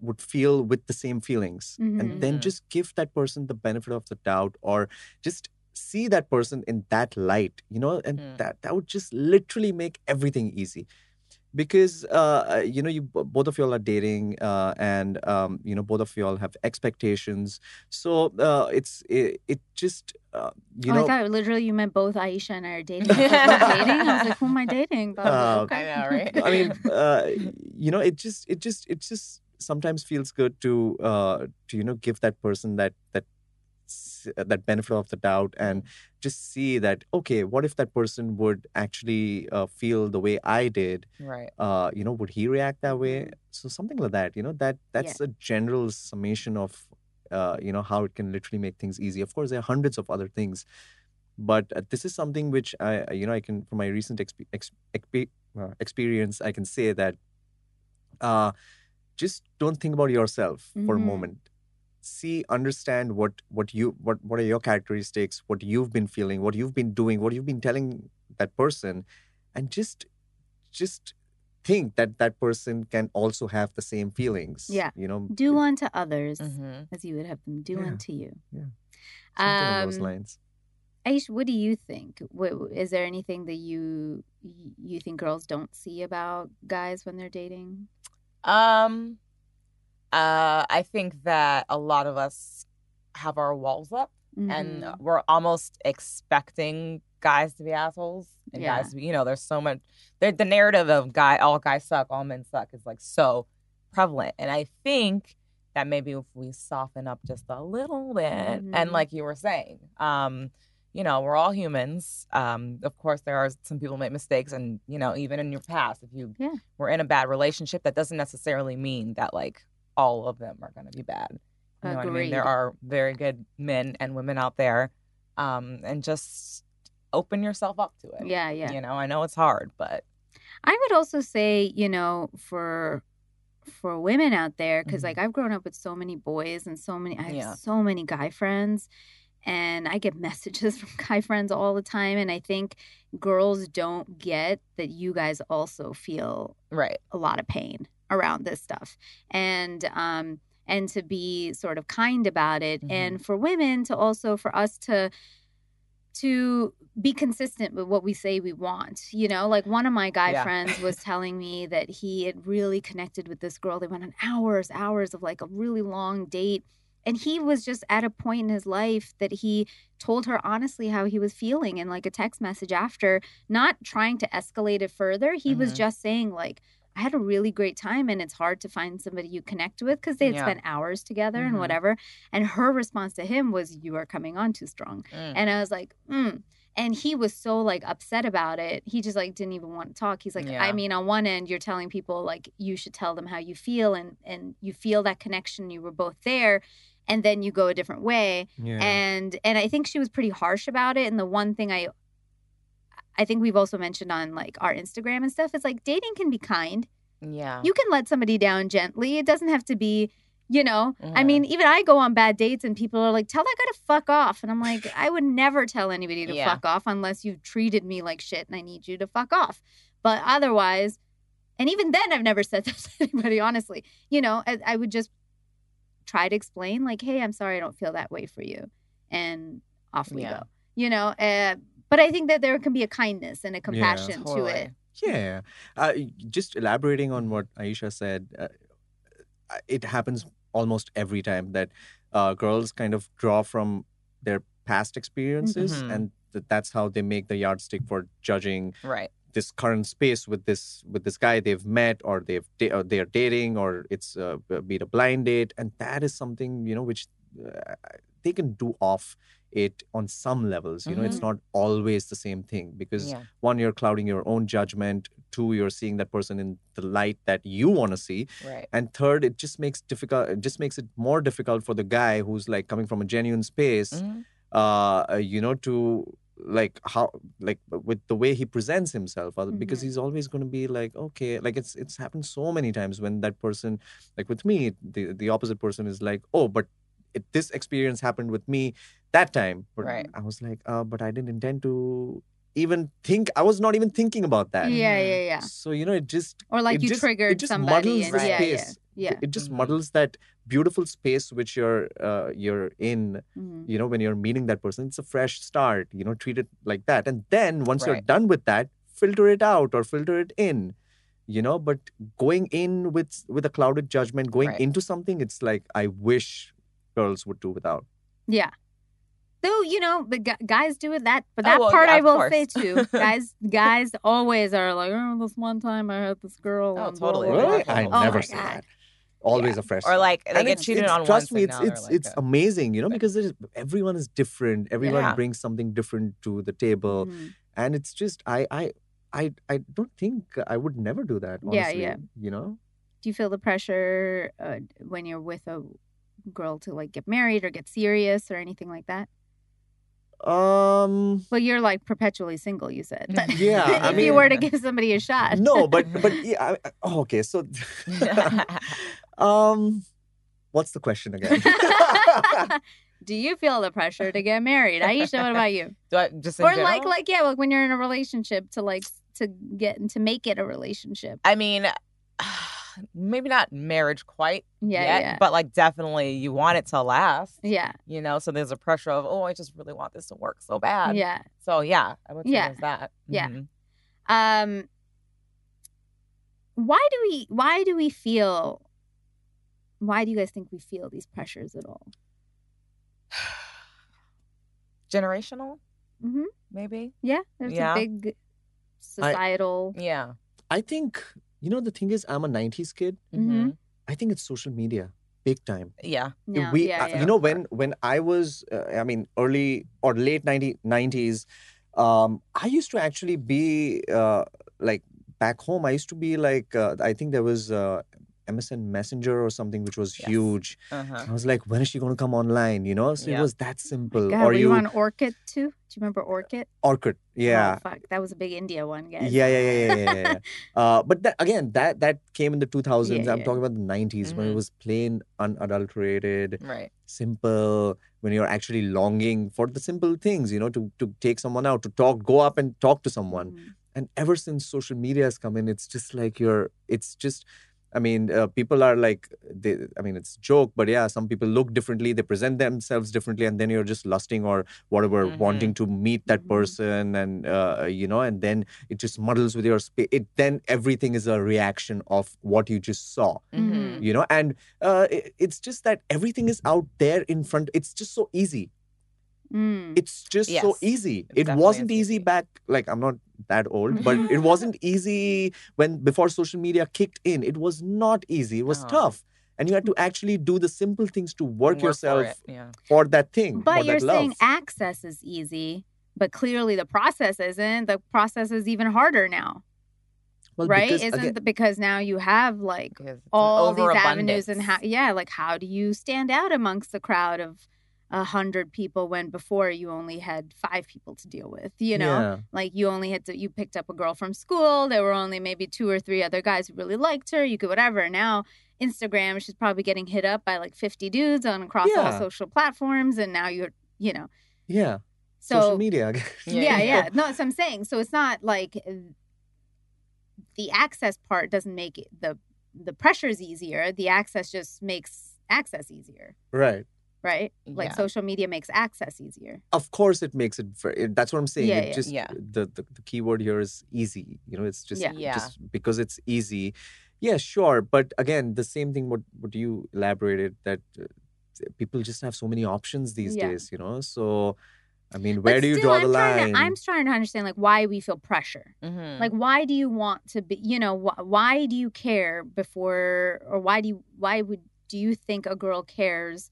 would feel with the same feelings. And then just give that person the benefit of the doubt or just see that person in that light you know and Mm. that that would just literally make everything easy because uh you know you both of y'all are dating uh and um you know both of y'all have expectations so uh it's it, it just uh, you oh, know I thought literally you meant both Aisha and I are dating. I, was like, "We're *laughs* dating? I was like, who am I dating? But Uh, okay. I know, right? I mean, uh, you know, it just, it just, it just sometimes feels good to, uh, to you know, give that person that that s- that benefit of the doubt and just see that okay, what if that person would actually uh, feel the way I did? right. Uh, you know, would he react that way? Mhm. So something like that. You know, that that's a general summation of, uh, you know, how it can literally make things easy. Of course, there are hundreds of other things. But uh, this is something which I, I- you know, I can from my recent exp- exp- uh, experience, I can say that uh, just don't think about yourself for a Mhm. moment. See, understand what what you what what are your characteristics, what you've been feeling, what you've been doing, what you've been telling that person, and just just think that that person can also have the same feelings. Yeah. you know, Do unto others Mhm. as you would have them do Yeah. unto you. something along those Um, lines. Aish, what do you think? What, is there anything that you you think girls don't see about guys when they're dating? Um, uh, I think that a lot of us have our walls up, and Mhm. we're almost expecting guys to be assholes and Yeah. guys you know, there's so much. The, the narrative of guy, all guys suck, all men suck, is like so prevalent, and I think that maybe if we soften up just a little bit, Mhm. and like you were saying, um, you know, we're all humans. Um, of course, there are some people make mistakes, and you know, even in your past, if you Yeah. were in a bad relationship, that doesn't necessarily mean that like all of them are going to be bad. You know what I mean? There are very good men and women out there, um, and just open yourself up to it. Yeah, yeah. You know, I know it's hard, but I would also say, you know, for for women out there, because Mhm. like I've grown up with so many boys and so many, I have Yeah. so many guy friends, and I get *laughs* messages from guy friends all the time, and I think girls don't get that you guys also feel right, a lot of pain around this stuff, and um and to be sort of kind about it, Mhm. and for women to also for us to to be consistent with what we say we want. You know, like one of my guy Yeah. friends was *laughs* telling me that he had really connected with this girl. They went on hours, hours of like a really long date. And he was just at a point in his life that he told her honestly how he was feeling in like a text message after, not trying to escalate it further. He was Mhm. just saying, like, I had a really great time, and it's hard to find somebody you connect with because they had Yeah. spent hours together and Mhm. whatever. And her response to him was, "You are coming on too strong," Mm. and I was like, mm. And he was so like upset about it. He just like didn't even want to talk. He's like, Yeah. I mean, on one end, you're telling people like you should tell them how you feel, and and you feel that connection. You were both there, and then you go a different way Yeah. and and i think she was pretty harsh about it and the one thing i i think we've also mentioned on like our instagram and stuff it's like dating can be kind yeah. you can let somebody down gently it doesn't have to be you know i Mhm. mean even i go on bad dates and people are like tell that guy to fuck off and i'm like i would never tell anybody to Yeah. fuck off unless you've treated me like shit and i need you to fuck off but otherwise and even then i've never said *laughs* that to anybody honestly you know I, I would just try to explain like hey i'm sorry i don't feel that way for you and off we Yeah. go you know uh, but i think that there can be a kindness and a compassion to Totally. it Yeah. Uh, just elaborating on what Aisha said, uh, it happens almost every time that uh, girls kind of draw from their past experiences, Mhm. and th- that's how they make the yardstick for judging Right. this current space with this with this guy they've met or they've da- or they're dating or it's uh, be a blind date, and that is something you know which uh, they can do off it on some levels. You know, it's not always the same thing because Yeah. one you're clouding your own judgment two you're seeing that person in the light that you want to see Right. and third it just makes difficult it just makes it more difficult for the guy who's like coming from a genuine space Mhm. uh you know to like how like with the way he presents himself uh, because Mhm. he's always going to be like okay like it's it's happened so many times when that person like with me the the opposite person is like oh but it, this experience happened with me that time but Right. i was like uh, but i didn't intend to even think i was not even thinking about that yeah yeah yeah so you know it just or like you just- it triggered just somebody muddles and the yeah, space. yeah yeah it just Mhm. muddles that beautiful space which you're uh, you're in Mhm. you know when you're meeting that person it's a fresh start you know treat it like that and then once you're done with that filter it out or filter it in you know but going in with with a clouded judgment going Right. into something it's like i wish girls would do without Yeah. Though you know the gu- guys do it that, but Oh, that well, part yeah, I will course. say too. *laughs* guys, guys always are like, oh, this one time I had this girl. Oh, totally. blah, blah." really i Oh never my say God. that always Yeah. a fresh Or start. like they And get it's- cheated it's- on trust once. me it's it's like, it's uh, amazing you know because there's, everyone is different everyone Yeah. brings something different to the table Mhm. and it's just I I I I don't think I would never do that. Yeah, yeah. You know, Do you feel the pressure uh, when you're with a girl to like get married or get serious or anything like that? um, Well, you're like perpetually single. You said. But *laughs* Yeah, if I you were to give somebody a shot. no, but but *laughs* yeah. I, I- oh, okay, so *laughs* um, what's the question again? Do you feel the pressure to get married? Aisha, what about you? Do I just in or like general? like yeah, like when you're in a relationship to like to get to make it a relationship. I mean, maybe not marriage quite Yeah, yet, yeah. but like definitely you want it to last. Yeah. You know, so there's a pressure of, oh, I just really want this to work so bad. Yeah. So yeah, I would say Yeah. that. Yeah. Mhm. Um why do we why do we feel why do you guys think we feel these pressures at all? *sighs* Generational, Mm-hmm. maybe. Yeah, there's Yeah. a big societal. Yeah. I think you know the thing is I'm a '90s kid. Mhm. Mhm. I think it's social media, big time. Yeah. No, we yeah, uh, yeah. you know when when i was uh, i mean early or late 90, 90s um i used to actually be uh like back home i used to be like uh, i think there was uh msn messenger or something which was Yes. huge Uh-huh. i was like when is she going to come online you know so Yeah. it was that simple God, or were you, you on Orkut too? Do you remember Orkut? Orkut yeah Oh, fuck. That was a big India one, guys. yeah, yeah, yeah, yeah, yeah, yeah. *laughs* uh, but that, again, that that came in the 2000s. Yeah, I'm yeah. talking about the 90s when it Mhm. was plain unadulterated Right. simple when you're actually longing for the simple things you know to to take someone out to talk go up and talk to someone Mhm. and ever since social media has come in it's just like you're it's just i mean uh, people are like they i mean it's a joke but yeah some people look differently they present themselves differently and then you're just lusting or whatever Mhm. wanting to meet that Mhm. person and uh, you know and then it just muddles with your space it then everything is a reaction of what you just saw Mhm. you know and uh, it, it's just that everything is out there in front it's just so easy Mm. it's just so easy It it wasn't easy easy. back like i'm not that old, but it *laughs* wasn't easy when before social media kicked in. It was not easy. It was Oh. tough. And you had to actually do the simple things to work, for yourself it, Yeah. for that thing. But for you're that love. saying access is easy, but clearly the process isn't. The process is even harder now, Well, right? because, Isn't again- the, because now you have like Because it's an all these avenues and how yeah, like how do you stand out amongst the crowd of a hundred people when before you only had five people to deal with? You know, Yeah. like you only had to you picked up a girl from school. There were only maybe two or three other guys who really liked her. You could whatever. Now Instagram, she's probably getting hit up by like fifty dudes on across all social platforms, and now you're you know Yeah. so Social media. yeah, yeah. No, that's what I'm saying. So it's not like uh, the access part doesn't make it, the the pressures easier. The access just makes access easier, right. Right? Like Yeah. social media makes access easier. Of course, it makes it. Very, that's what I'm saying. Yeah, it yeah. just Yeah. The, the the key word here is easy. You know, it's just Yeah. Yeah. just because it's easy. Yeah, sure. But again, the same thing. What what you elaborated that uh, people just have so many options these Yeah. days. You know, so I mean, where But do you still, draw I'm the line? To, I'm trying to understand like why we feel pressure. Mhm. Like why do you want to be? You know, wh- why do you care before, or why do you why would do you think a girl cares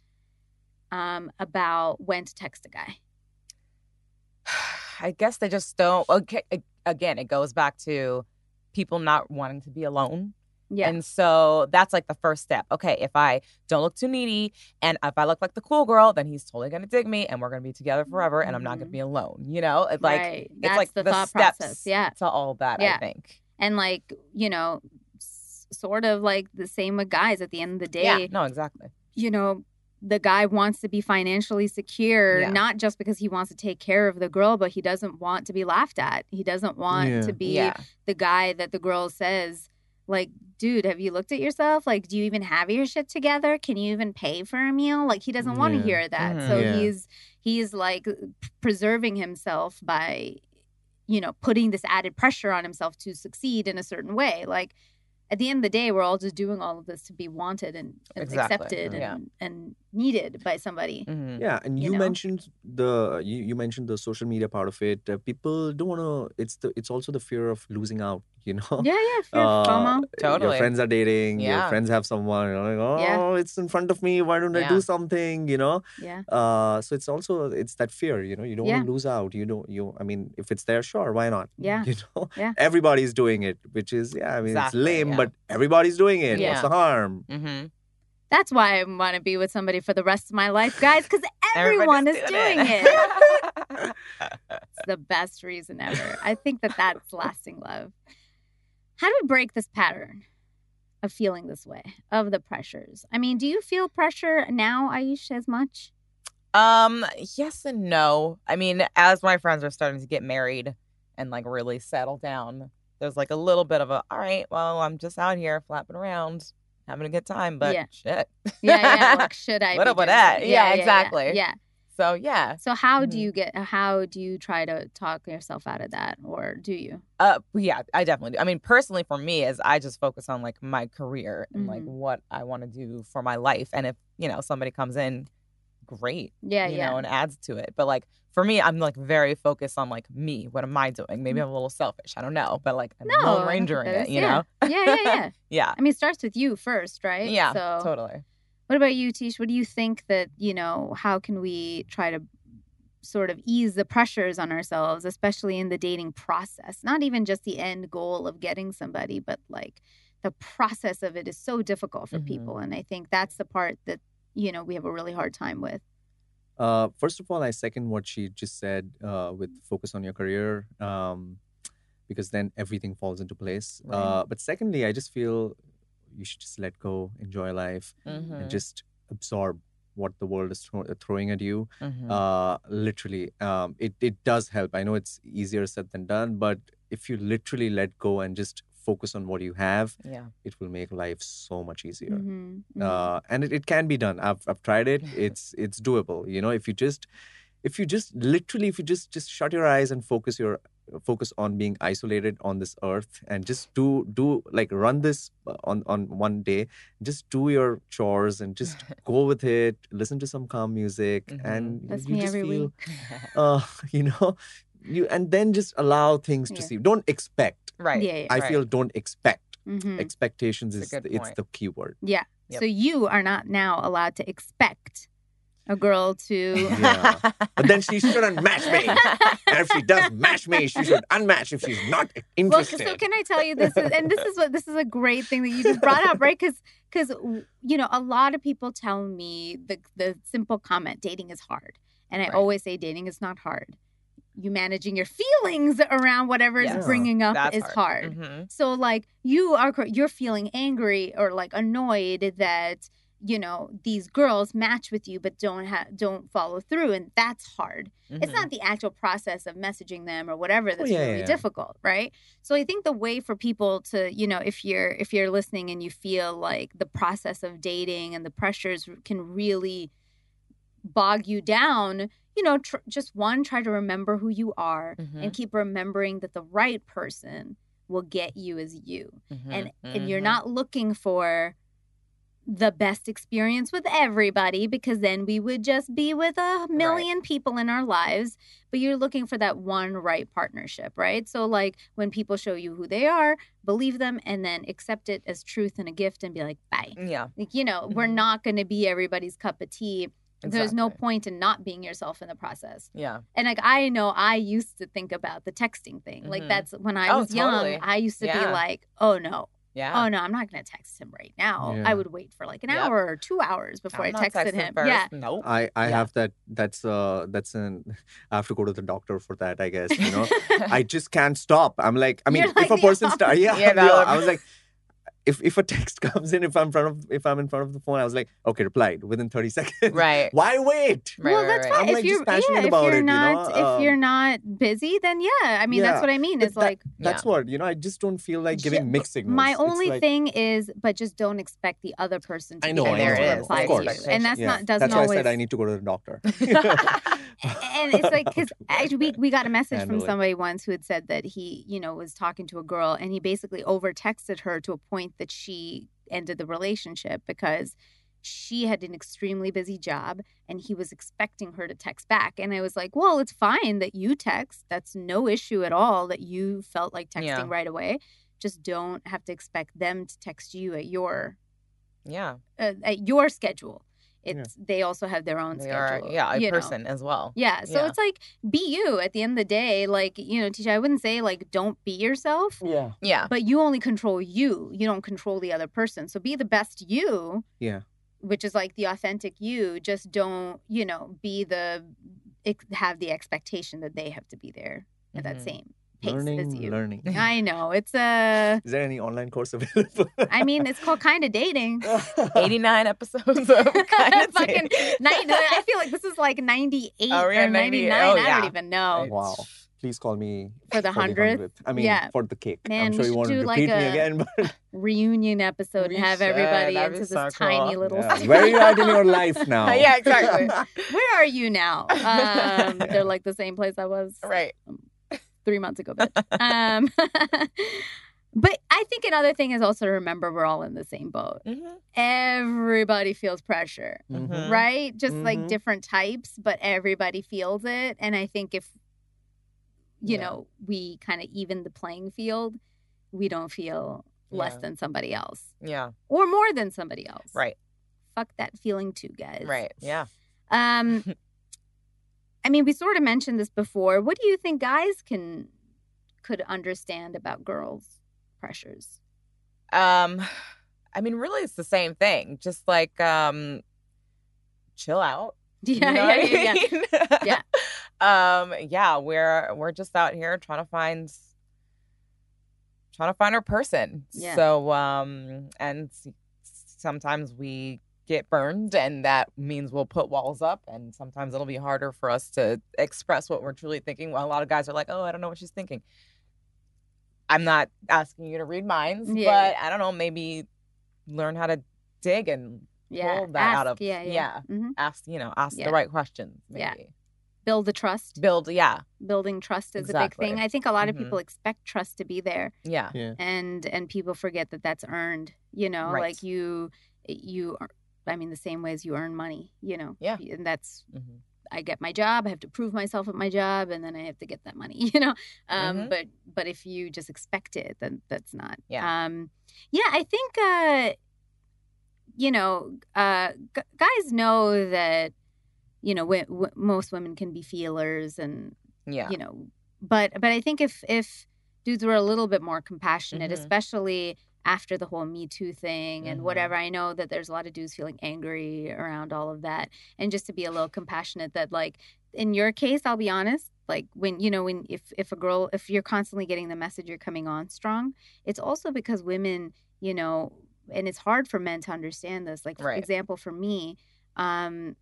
um, about when to text a guy? *sighs* I guess they just don't. Okay, again, it goes back to people not wanting to be alone. Yeah, And so that's like the first step. Okay, if I don't look too needy and if I look like the cool girl, then he's totally gonna dig me and we're gonna be together forever and I'm not gonna Mhm. be alone. You know? It's like right. it's That's like the, the, thought steps process. Yeah, to all that, Yeah. I think. and like you know s- sort of like the same with guys at the end of the day Yeah, no, exactly. you know the guy wants to be financially secure Yeah. not just because he wants to take care of the girl but he doesn't want to be laughed at he doesn't want Yeah. to be yeah. the guy that the girl says like dude have you looked at yourself like do you even have your shit together can you even pay for a meal like he doesn't want to hear that Mhm. so Yeah. he's he's like preserving himself by you know putting this added pressure on himself to succeed in a certain way like at the end of the day we're all just doing all of this to be wanted and, and Exactly. accepted Yeah. and, and needed by somebody Mhm. Yeah, and you you, know? mentioned the you, you mentioned the social media part of it. Uh, people don't want to. It's the it's also the fear of losing out. *laughs* You know. yeah yeah fear of FOMO Totally. Your friends are dating. Yeah. Your friends have someone. You're like, oh, Yeah. it's in front of me. Why don't I do something? You know. yeah Uh, so it's also it's that fear. You know, you don't Yeah. want to lose out. You don't. You. I mean, if it's there, sure, why not? *laughs* Yeah. You know. Yeah. Everybody's doing it, which is yeah. I mean, Exactly, it's lame, yeah. but everybody's doing it. Yeah. What's the harm? Mhm. That's why i want to be with somebody for the rest of my life guys because everyone is Everybody's doing it *laughs* It's the best reason ever. I think that that's lasting love. How do we break this pattern of feeling this way, of the pressures? I mean, do you feel pressure now, Aish, as much? Um, yes and no. I mean, as my friends are starting to get married and like really settle down, there's like a little bit of a, all right, well, I'm just out here flapping around, having a good time, but Yeah. shit. Yeah, yeah. *laughs* Like, should I? What about that? something? Yeah, exactly. Yeah, So yeah. So how do Mhm. you get? How do you try to talk yourself out of that, or do you? Uh yeah, I definitely do. I mean, personally for me is I just focus on like my career and like Mhm. what I want to do for my life. And if, you know, somebody comes in, great. Yeah, you yeah. know, and adds to it. But like for me, I'm like very focused on like me. What am I doing? Maybe I'm a little selfish. I don't know. But like I'm Mm. no, Lone I Ranger in think that it, you yeah. know? yeah, yeah, yeah. *laughs* Yeah. I mean, it starts with you first, right? Yeah. So Totally. What about you, Tish? What do you think that, you know, how can we try to sort of ease the pressures on ourselves, especially in the dating process? Not even just the end goal of getting somebody, but like the process of it is so difficult for Mhm. people. And I think that's the part that, you know, we have a really hard time with. Uh, first of all, I second what she just said uh, with focus on your career, um, because then everything falls into place. Right. Uh, but secondly, I just feel you should just let go, enjoy life, Mhm. and just absorb what the world is throw- throwing at you. Mhm. Uh, literally, um, it it does help. I know it's easier said than done, but if you literally let go and just focus on what you have, yeah. it will make life so much easier Mhm, mhm. uh, and it, it can be done i've i've tried it *laughs* it's it's doable you know if you just if you just literally if you just just shut your eyes and focus your focus on being isolated on this earth and just do do like run this uh, on on one day just do your chores and just *laughs* go with it listen to some calm music Mhm. and That's you me just every feel week. *laughs* uh you know you and then just allow things to Yeah. see. Don't expect. Right. Yeah, yeah. I right. feel don't expect. Mhm. Expectations is the, it's the key word. Yeah. Yep. So you are not now allowed to expect a girl to. Yeah. *laughs* But then she shouldn't match me. And if she does *laughs* match me, she should unmatch if she's not interested. Well, so can I tell you this is, and this is what this is a great thing that you just brought up, right? Because because you know a lot of people tell me the the simple comment, dating is hard, and I Right. always say dating is not hard. You managing your feelings around whatever is Yes. bringing up That's is hard. Mhm. So like you are you're feeling angry or like annoyed that you know these girls match with you but don't have don't follow through and that's hard. It's Mhm. not the actual process of messaging them or whatever that's yeah, really yeah. difficult, right? So I think the way for people to, you know, if you're if you're listening and you feel like the process of dating and the pressures can really bog you down, you know, tr- just one try to remember who you are Mhm. and keep remembering that the right person will get you as you Mhm. and and you're Mhm. not looking for the best experience with everybody because then we would just be with a million people in our lives but you're looking for that one right partnership right so like when people show you who they are believe them and then accept it as truth and a gift and be like bye Yeah. like you know we're Mhm. not going to be everybody's cup of tea there's no point in not being yourself in the process Yeah. and like I know I used to think about the texting thing. Like Mhm. that's when I Oh, was totally. young, I used to Yeah. be like, "Oh no. Yeah. Oh no, I'm not going to text him right now. Yeah. I would wait for like an Yep. hour or 2 hours before I'm I texted texting him." first. Yeah. Nope. I, I Yeah. have that that's uh that's an *laughs* I have to go to the doctor for that, I guess. You know. *laughs* I just can't stop. I'm like, I mean, You're if like a the person start, yeah, Yeah, *laughs* yeah, no. I was like, if if a text *laughs* comes in, if I'm in front of if I'm in front of the phone, I was like, okay, replied within 30 *laughs* seconds. Right. Why wait? Right, well, right, that's right. fine. I'm, if like, you're just passionate yeah, about if you're it, you not know? if Um, you're not busy, then yeah. I mean, that's what I mean. It's that- like That's Yeah. what you know. I just don't feel like giving Yeah, mixed signals. my It's only like- thing is, but just don't expect the other person to I be know, able I There to it is. reply of to course. you, and that's Yeah. not doesn't That's why always. I said I need to go to the doctor. *laughs* and it's like because we, we got a message from Handle it. somebody once who had said that he you know was talking to a girl and he basically over texted her to a point that she ended the relationship because she had an extremely busy job and he was expecting her to text back and i was like well it's fine that you text that's no issue at all that you felt like texting Yeah. right away just don't have to expect them to text you at your Yeah. uh, at your schedule Yeah. it's they also have their own They are, yeah, a you know. person as well. Yeah. So Yeah. it's like be you at the end of the day. Like, you know, Teeshay, I wouldn't say like don't be yourself, yeah. Yeah. but you only control you. You don't control the other person. So be the best you, Yeah. which is like the authentic you. Just don't, you know, be the have the expectation that they have to be there at that Mhm. same pace Learning, as you. learning. *laughs* I know. It's a Is there any online course available? I mean, it's called kind of dating. *laughs* 89 episodes of *laughs* kind of Fucking 90, I feel like this is like 98 Oh, yeah, or 99. 98. Oh, I don't even know. wow. Please call me For the 100th? I mean, Yeah. for the cake. Man, I'm we sure you want to do, like, repeat me a- again, but reunion episode We and have should. everybody That'd into this so tiny cool. little yeah. studio. where are you at in your life now? Yeah, exactly. Where are you now? Um, they're like the same place I was Right. Three months ago. But, um, *laughs* but I think another thing is also to remember we're all in the same boat. Mhm. Everybody feels pressure, Mhm. right? Just like Mhm. different types, but everybody feels it. And I think if, you Yeah. know, we kind of even the playing field, we don't feel less Yeah. than somebody else Yeah. or more than somebody else. Right. Fuck that feeling too, guys. Right. Yeah. Um, *laughs* I mean, we sort of mentioned this before. What do you think guys can could understand about girls' pressures? Um, I mean, really, it's the same thing. Just like um, chill out. Do *laughs* you Yeah, know yeah, I yeah, yeah. mean? *laughs* um, yeah, we're we're just out here trying to find trying to find our person. Yeah. So um, and sometimes we get burned, and that means we'll put walls up, and sometimes it'll be harder for us to express what we're truly thinking. Well, a lot of guys are like, "Oh, I don't know what she's thinking." I'm not asking you to read minds, Yeah. but I don't know, maybe learn how to dig and Yeah, pull that out of yeah, yeah. yeah. hmm ask you know ask Yeah. the right questions maybe Yeah. Build the trust. build yeah Building trust is a big thing. I think a lot of Mhm. people expect trust to be there, yeah Yeah. and and people forget that that's earned. You know, Right. like you you. I mean, the same way as you earn money. You know. Yeah. and that's Mhm. I get my job, I have to prove myself at my job, and then I have to get that money, *laughs* you know. Um, Mhm. But but if you just expect it, then that's not. Yeah. Um, yeah, I think uh, you know, uh, g- guys know that you know w- w- most women can be feelers, and Yeah. you know, but but I think if if dudes were a little bit more compassionate, Mhm. especially after the whole Me Too thing and Mhm. whatever. I know that there's a lot of dudes feeling angry around all of that, and just to be a little compassionate. That like in your case, I'll be honest. Like when you know when if if a girl if you're constantly getting the message you're coming on strong, it's also because women you know, and it's hard for men to understand this. Like for Right. example, for me, um,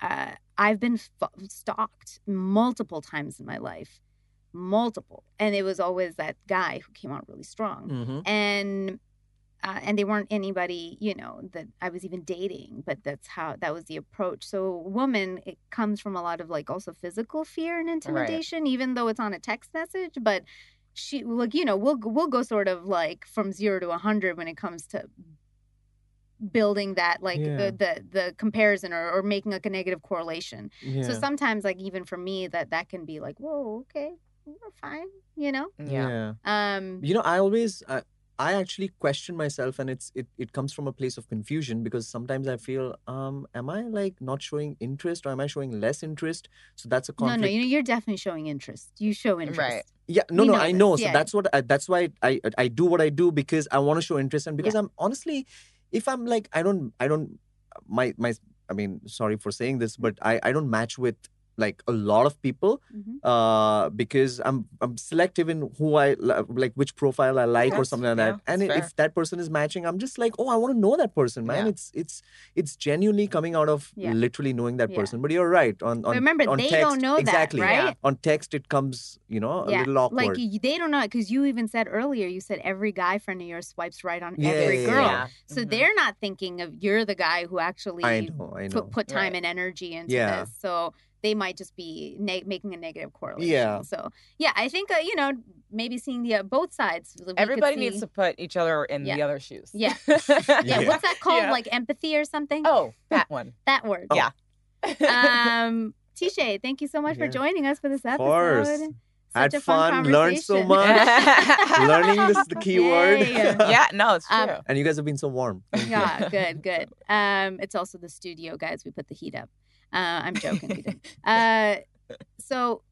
uh, I've been f- stalked multiple times in my life, multiple, and it was always that guy who came out really strong Mm-hmm. and uh, and they weren't anybody you know that I was even dating, but that's how that was the approach. So, woman, it comes from a lot of like also physical fear and intimidation, even though it's on a text message. But she, like you know, we'll we'll go sort of like from zero to a hundred when it comes to building that like Yeah. the the the comparison or, or making like a negative correlation. Yeah. So sometimes like even for me that that can be like whoa okay we're fine you know Yeah. um You know, I always, I, I actually question myself, and it's it, it comes from a place of confusion because sometimes I feel, um, am I like not showing interest, or am I showing less interest? So that's a no conflict. no you know, you're definitely showing interest you show interest Right. Yeah, no, We no, know I this, know. So yeah. that's what I, that's why I I do what I do because I want to show interest and because I'm honestly, if I'm like I don't I don't my my I mean sorry for saying this, but I I don't match with like a lot of people Mhm. uh because i'm i'm selective in who i li- like which profile i like or something like yeah, that and that's if that person is matching i'm just like oh i want to know that person man Yeah. it's it's it's genuinely coming out of Yeah. literally knowing that Yeah. person but you're right on on But remember, on they text, don't know that, exactly right? on text it comes you know a yeah little awkward like they don't know because you even said earlier you said every guy friend of yours swipes right on Yeah, every yeah, girl yeah. so Mhm. they're not thinking of you're the guy who actually i know i know put, put time Right. and energy into Yeah. this so they might just be ne- making a negative correlation Yeah. so yeah i think uh, you know maybe seeing the uh, both sides Everybody see- needs to put each other in Yeah. the other shoes. Yeah. yeah. *laughs* yeah, Yeah. what's that called Yeah. like empathy or something Oh, that one. that word Yeah. *laughs* um Teeshay, thank you so much for joining us for this episode. Of episode course. Such Had fun, fun, learned so much. *laughs* learning this is the key word yeah, no, it's true. Um, and you guys have been so warm Thank you. Yeah, good, good. Um, it's also the studio, guys. We put the heat up. Uh, I'm joking. we didn't. *laughs* Uh, so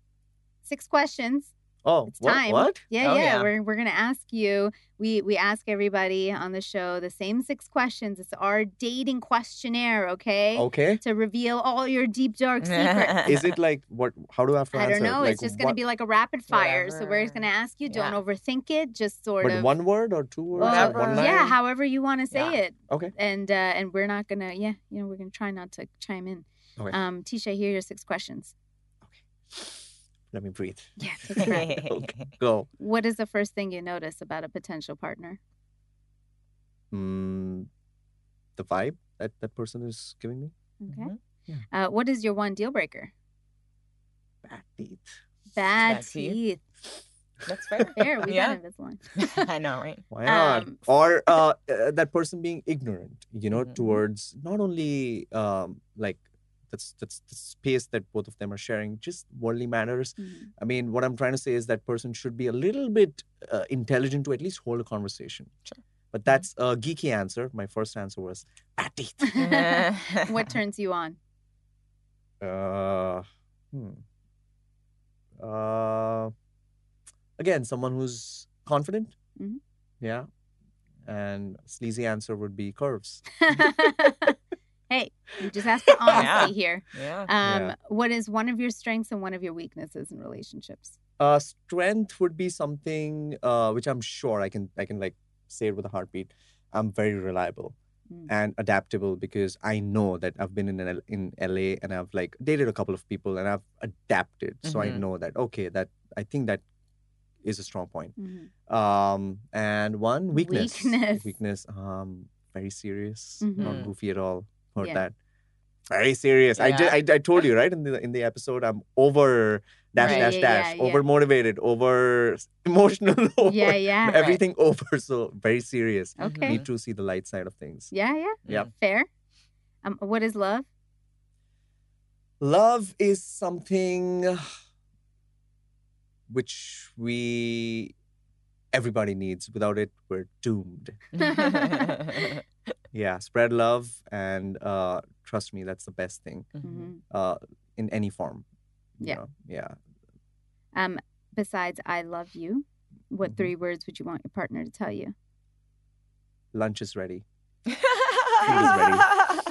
six questions. oh It's what, time. what Yeah, Oh, yeah. yeah. We're we're gonna ask you. We we ask everybody on the show the same six questions. It's our dating questionnaire, okay? okay To reveal all your deep dark secrets. *laughs* is it like what how do i have to I answer don't know. like it's just gonna be like a rapid fire. So we're just gonna ask you. Don't Yeah. overthink it. Just sort but of. one word or two words or well, Whatever. one yeah, however you want to say Yeah. it. okay and uh, and we're not gonna yeah you know we're gonna try not to chime in Okay. um Teeshay here are your six questions Okay. let me breathe *laughs* yeah take a *laughs* breath. *laughs* okay go what is the first thing you notice about a potential partner mm, the vibe that that person is giving me okay Mhm. uh, what is your one deal breaker bad teeth bad, Bad teeth. teeth That's fair. there we Yeah. got Invisalign I know, right? why not Um, or uh, uh, that person being ignorant you know Mhm. towards not only um like that's that's the space that both of them are sharing just worldly matters Mhm. i mean what i'm trying to say is that person should be a little bit uh, intelligent to at least hold a conversation Sure. but that's a geeky answer my first answer was bad teeth *laughs* *laughs* what turns you on Uh, hmm. Uh, again, someone who's confident. Mhm. Yeah. And sleazy answer would be curves. *laughs* hey you just asked for *laughs* honesty here yeah. um Yeah. what is one of your strengths and one of your weaknesses in relationships Uh, strength would be something uh, which I'm sure I can I can like say it with a heartbeat. I'm very reliable Mm. and adaptable because I know that I've been in L- in LA and I've like dated a couple of people and I've adapted. So I Mhm. know that okay, that I think that is a strong point. Mhm. Um, and one weakness. Weakness. Weakness. Um, very serious, Mhm. not goofy at all. Heard Yeah. that. Very serious. I, did, I I told you right in the in the episode. I'm over dash Right. dash Yeah, dash. yeah, yeah. Over motivated. Over emotional. *laughs* Over yeah yeah everything over. So very serious. okay Need to see the light side of things. yeah yeah Yep. fair um what is love Love is something which we everybody needs. Without it, we're doomed. *laughs* *laughs* yeah, spread love and uh, trust me, that's the best thing Mhm. uh, in any form. Yeah. know? yeah. Um, besides, I love you. What Mhm. three words would you want your partner to tell you? Lunch is ready. *laughs*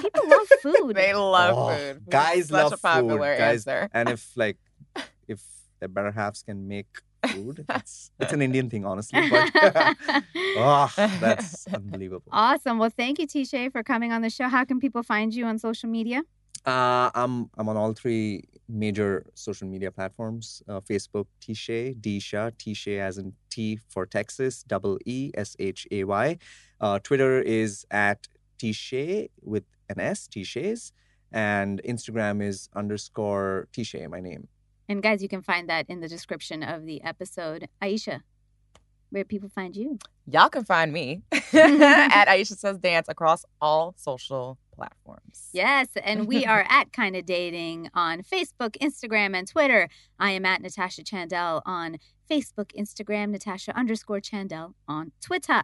People love food. They love Oh, food. Food guys such love a popular food. Guys, answer. and if like *laughs* if their better halves can make food, *laughs* it's it's an Indian thing, honestly. But oh, *laughs* *laughs* that's unbelievable. awesome. Well, thank you, Teeshay, for coming on the show. How can people find you on social media? Uh, I'm I'm on all three major social media platforms: uh, Facebook, Teeshay, Disha, Teeshay as in T for Texas, double E S H A Y. Uh, Twitter is at Teeshay with an S, Teeshays, and Instagram is underscore Teeshay, my name. And guys, you can find that in the description of the episode. Aisha, where people find you? Y'all can find me *laughs* *laughs* at Aisha Says Dance across all social platforms. Yes, and we are at Kinda Dating on Facebook, Instagram, and Twitter. I am at Natasha Chandel on Facebook, Instagram, Natasha underscore Chandel on Twitter.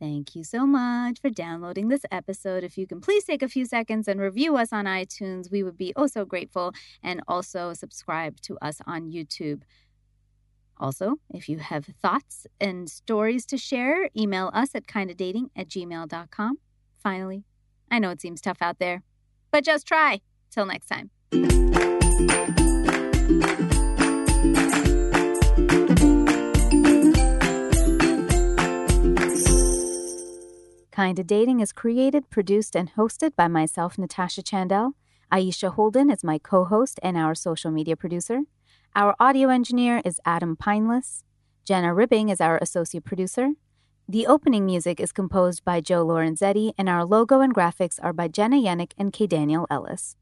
Thank you so much for downloading this episode. If you can please take a few seconds and review us on iTunes, we would be oh so grateful. And also subscribe to us on YouTube. Also, if you have thoughts and stories to share, email us at kindadating at gmail.com. Finally, I know it seems tough out there, but just try. Till next time. Kinda Dating is created, produced, and hosted by myself, Natasha Chandel. Aisha Holden is my co host and our social media producer. Our audio engineer is Adam Pineless. Jenna Ribbing is our associate producer. The opening music is composed by Joe Lorenzetti, and our logo and graphics are by Jenna Yannick and K. Daniel Ellis.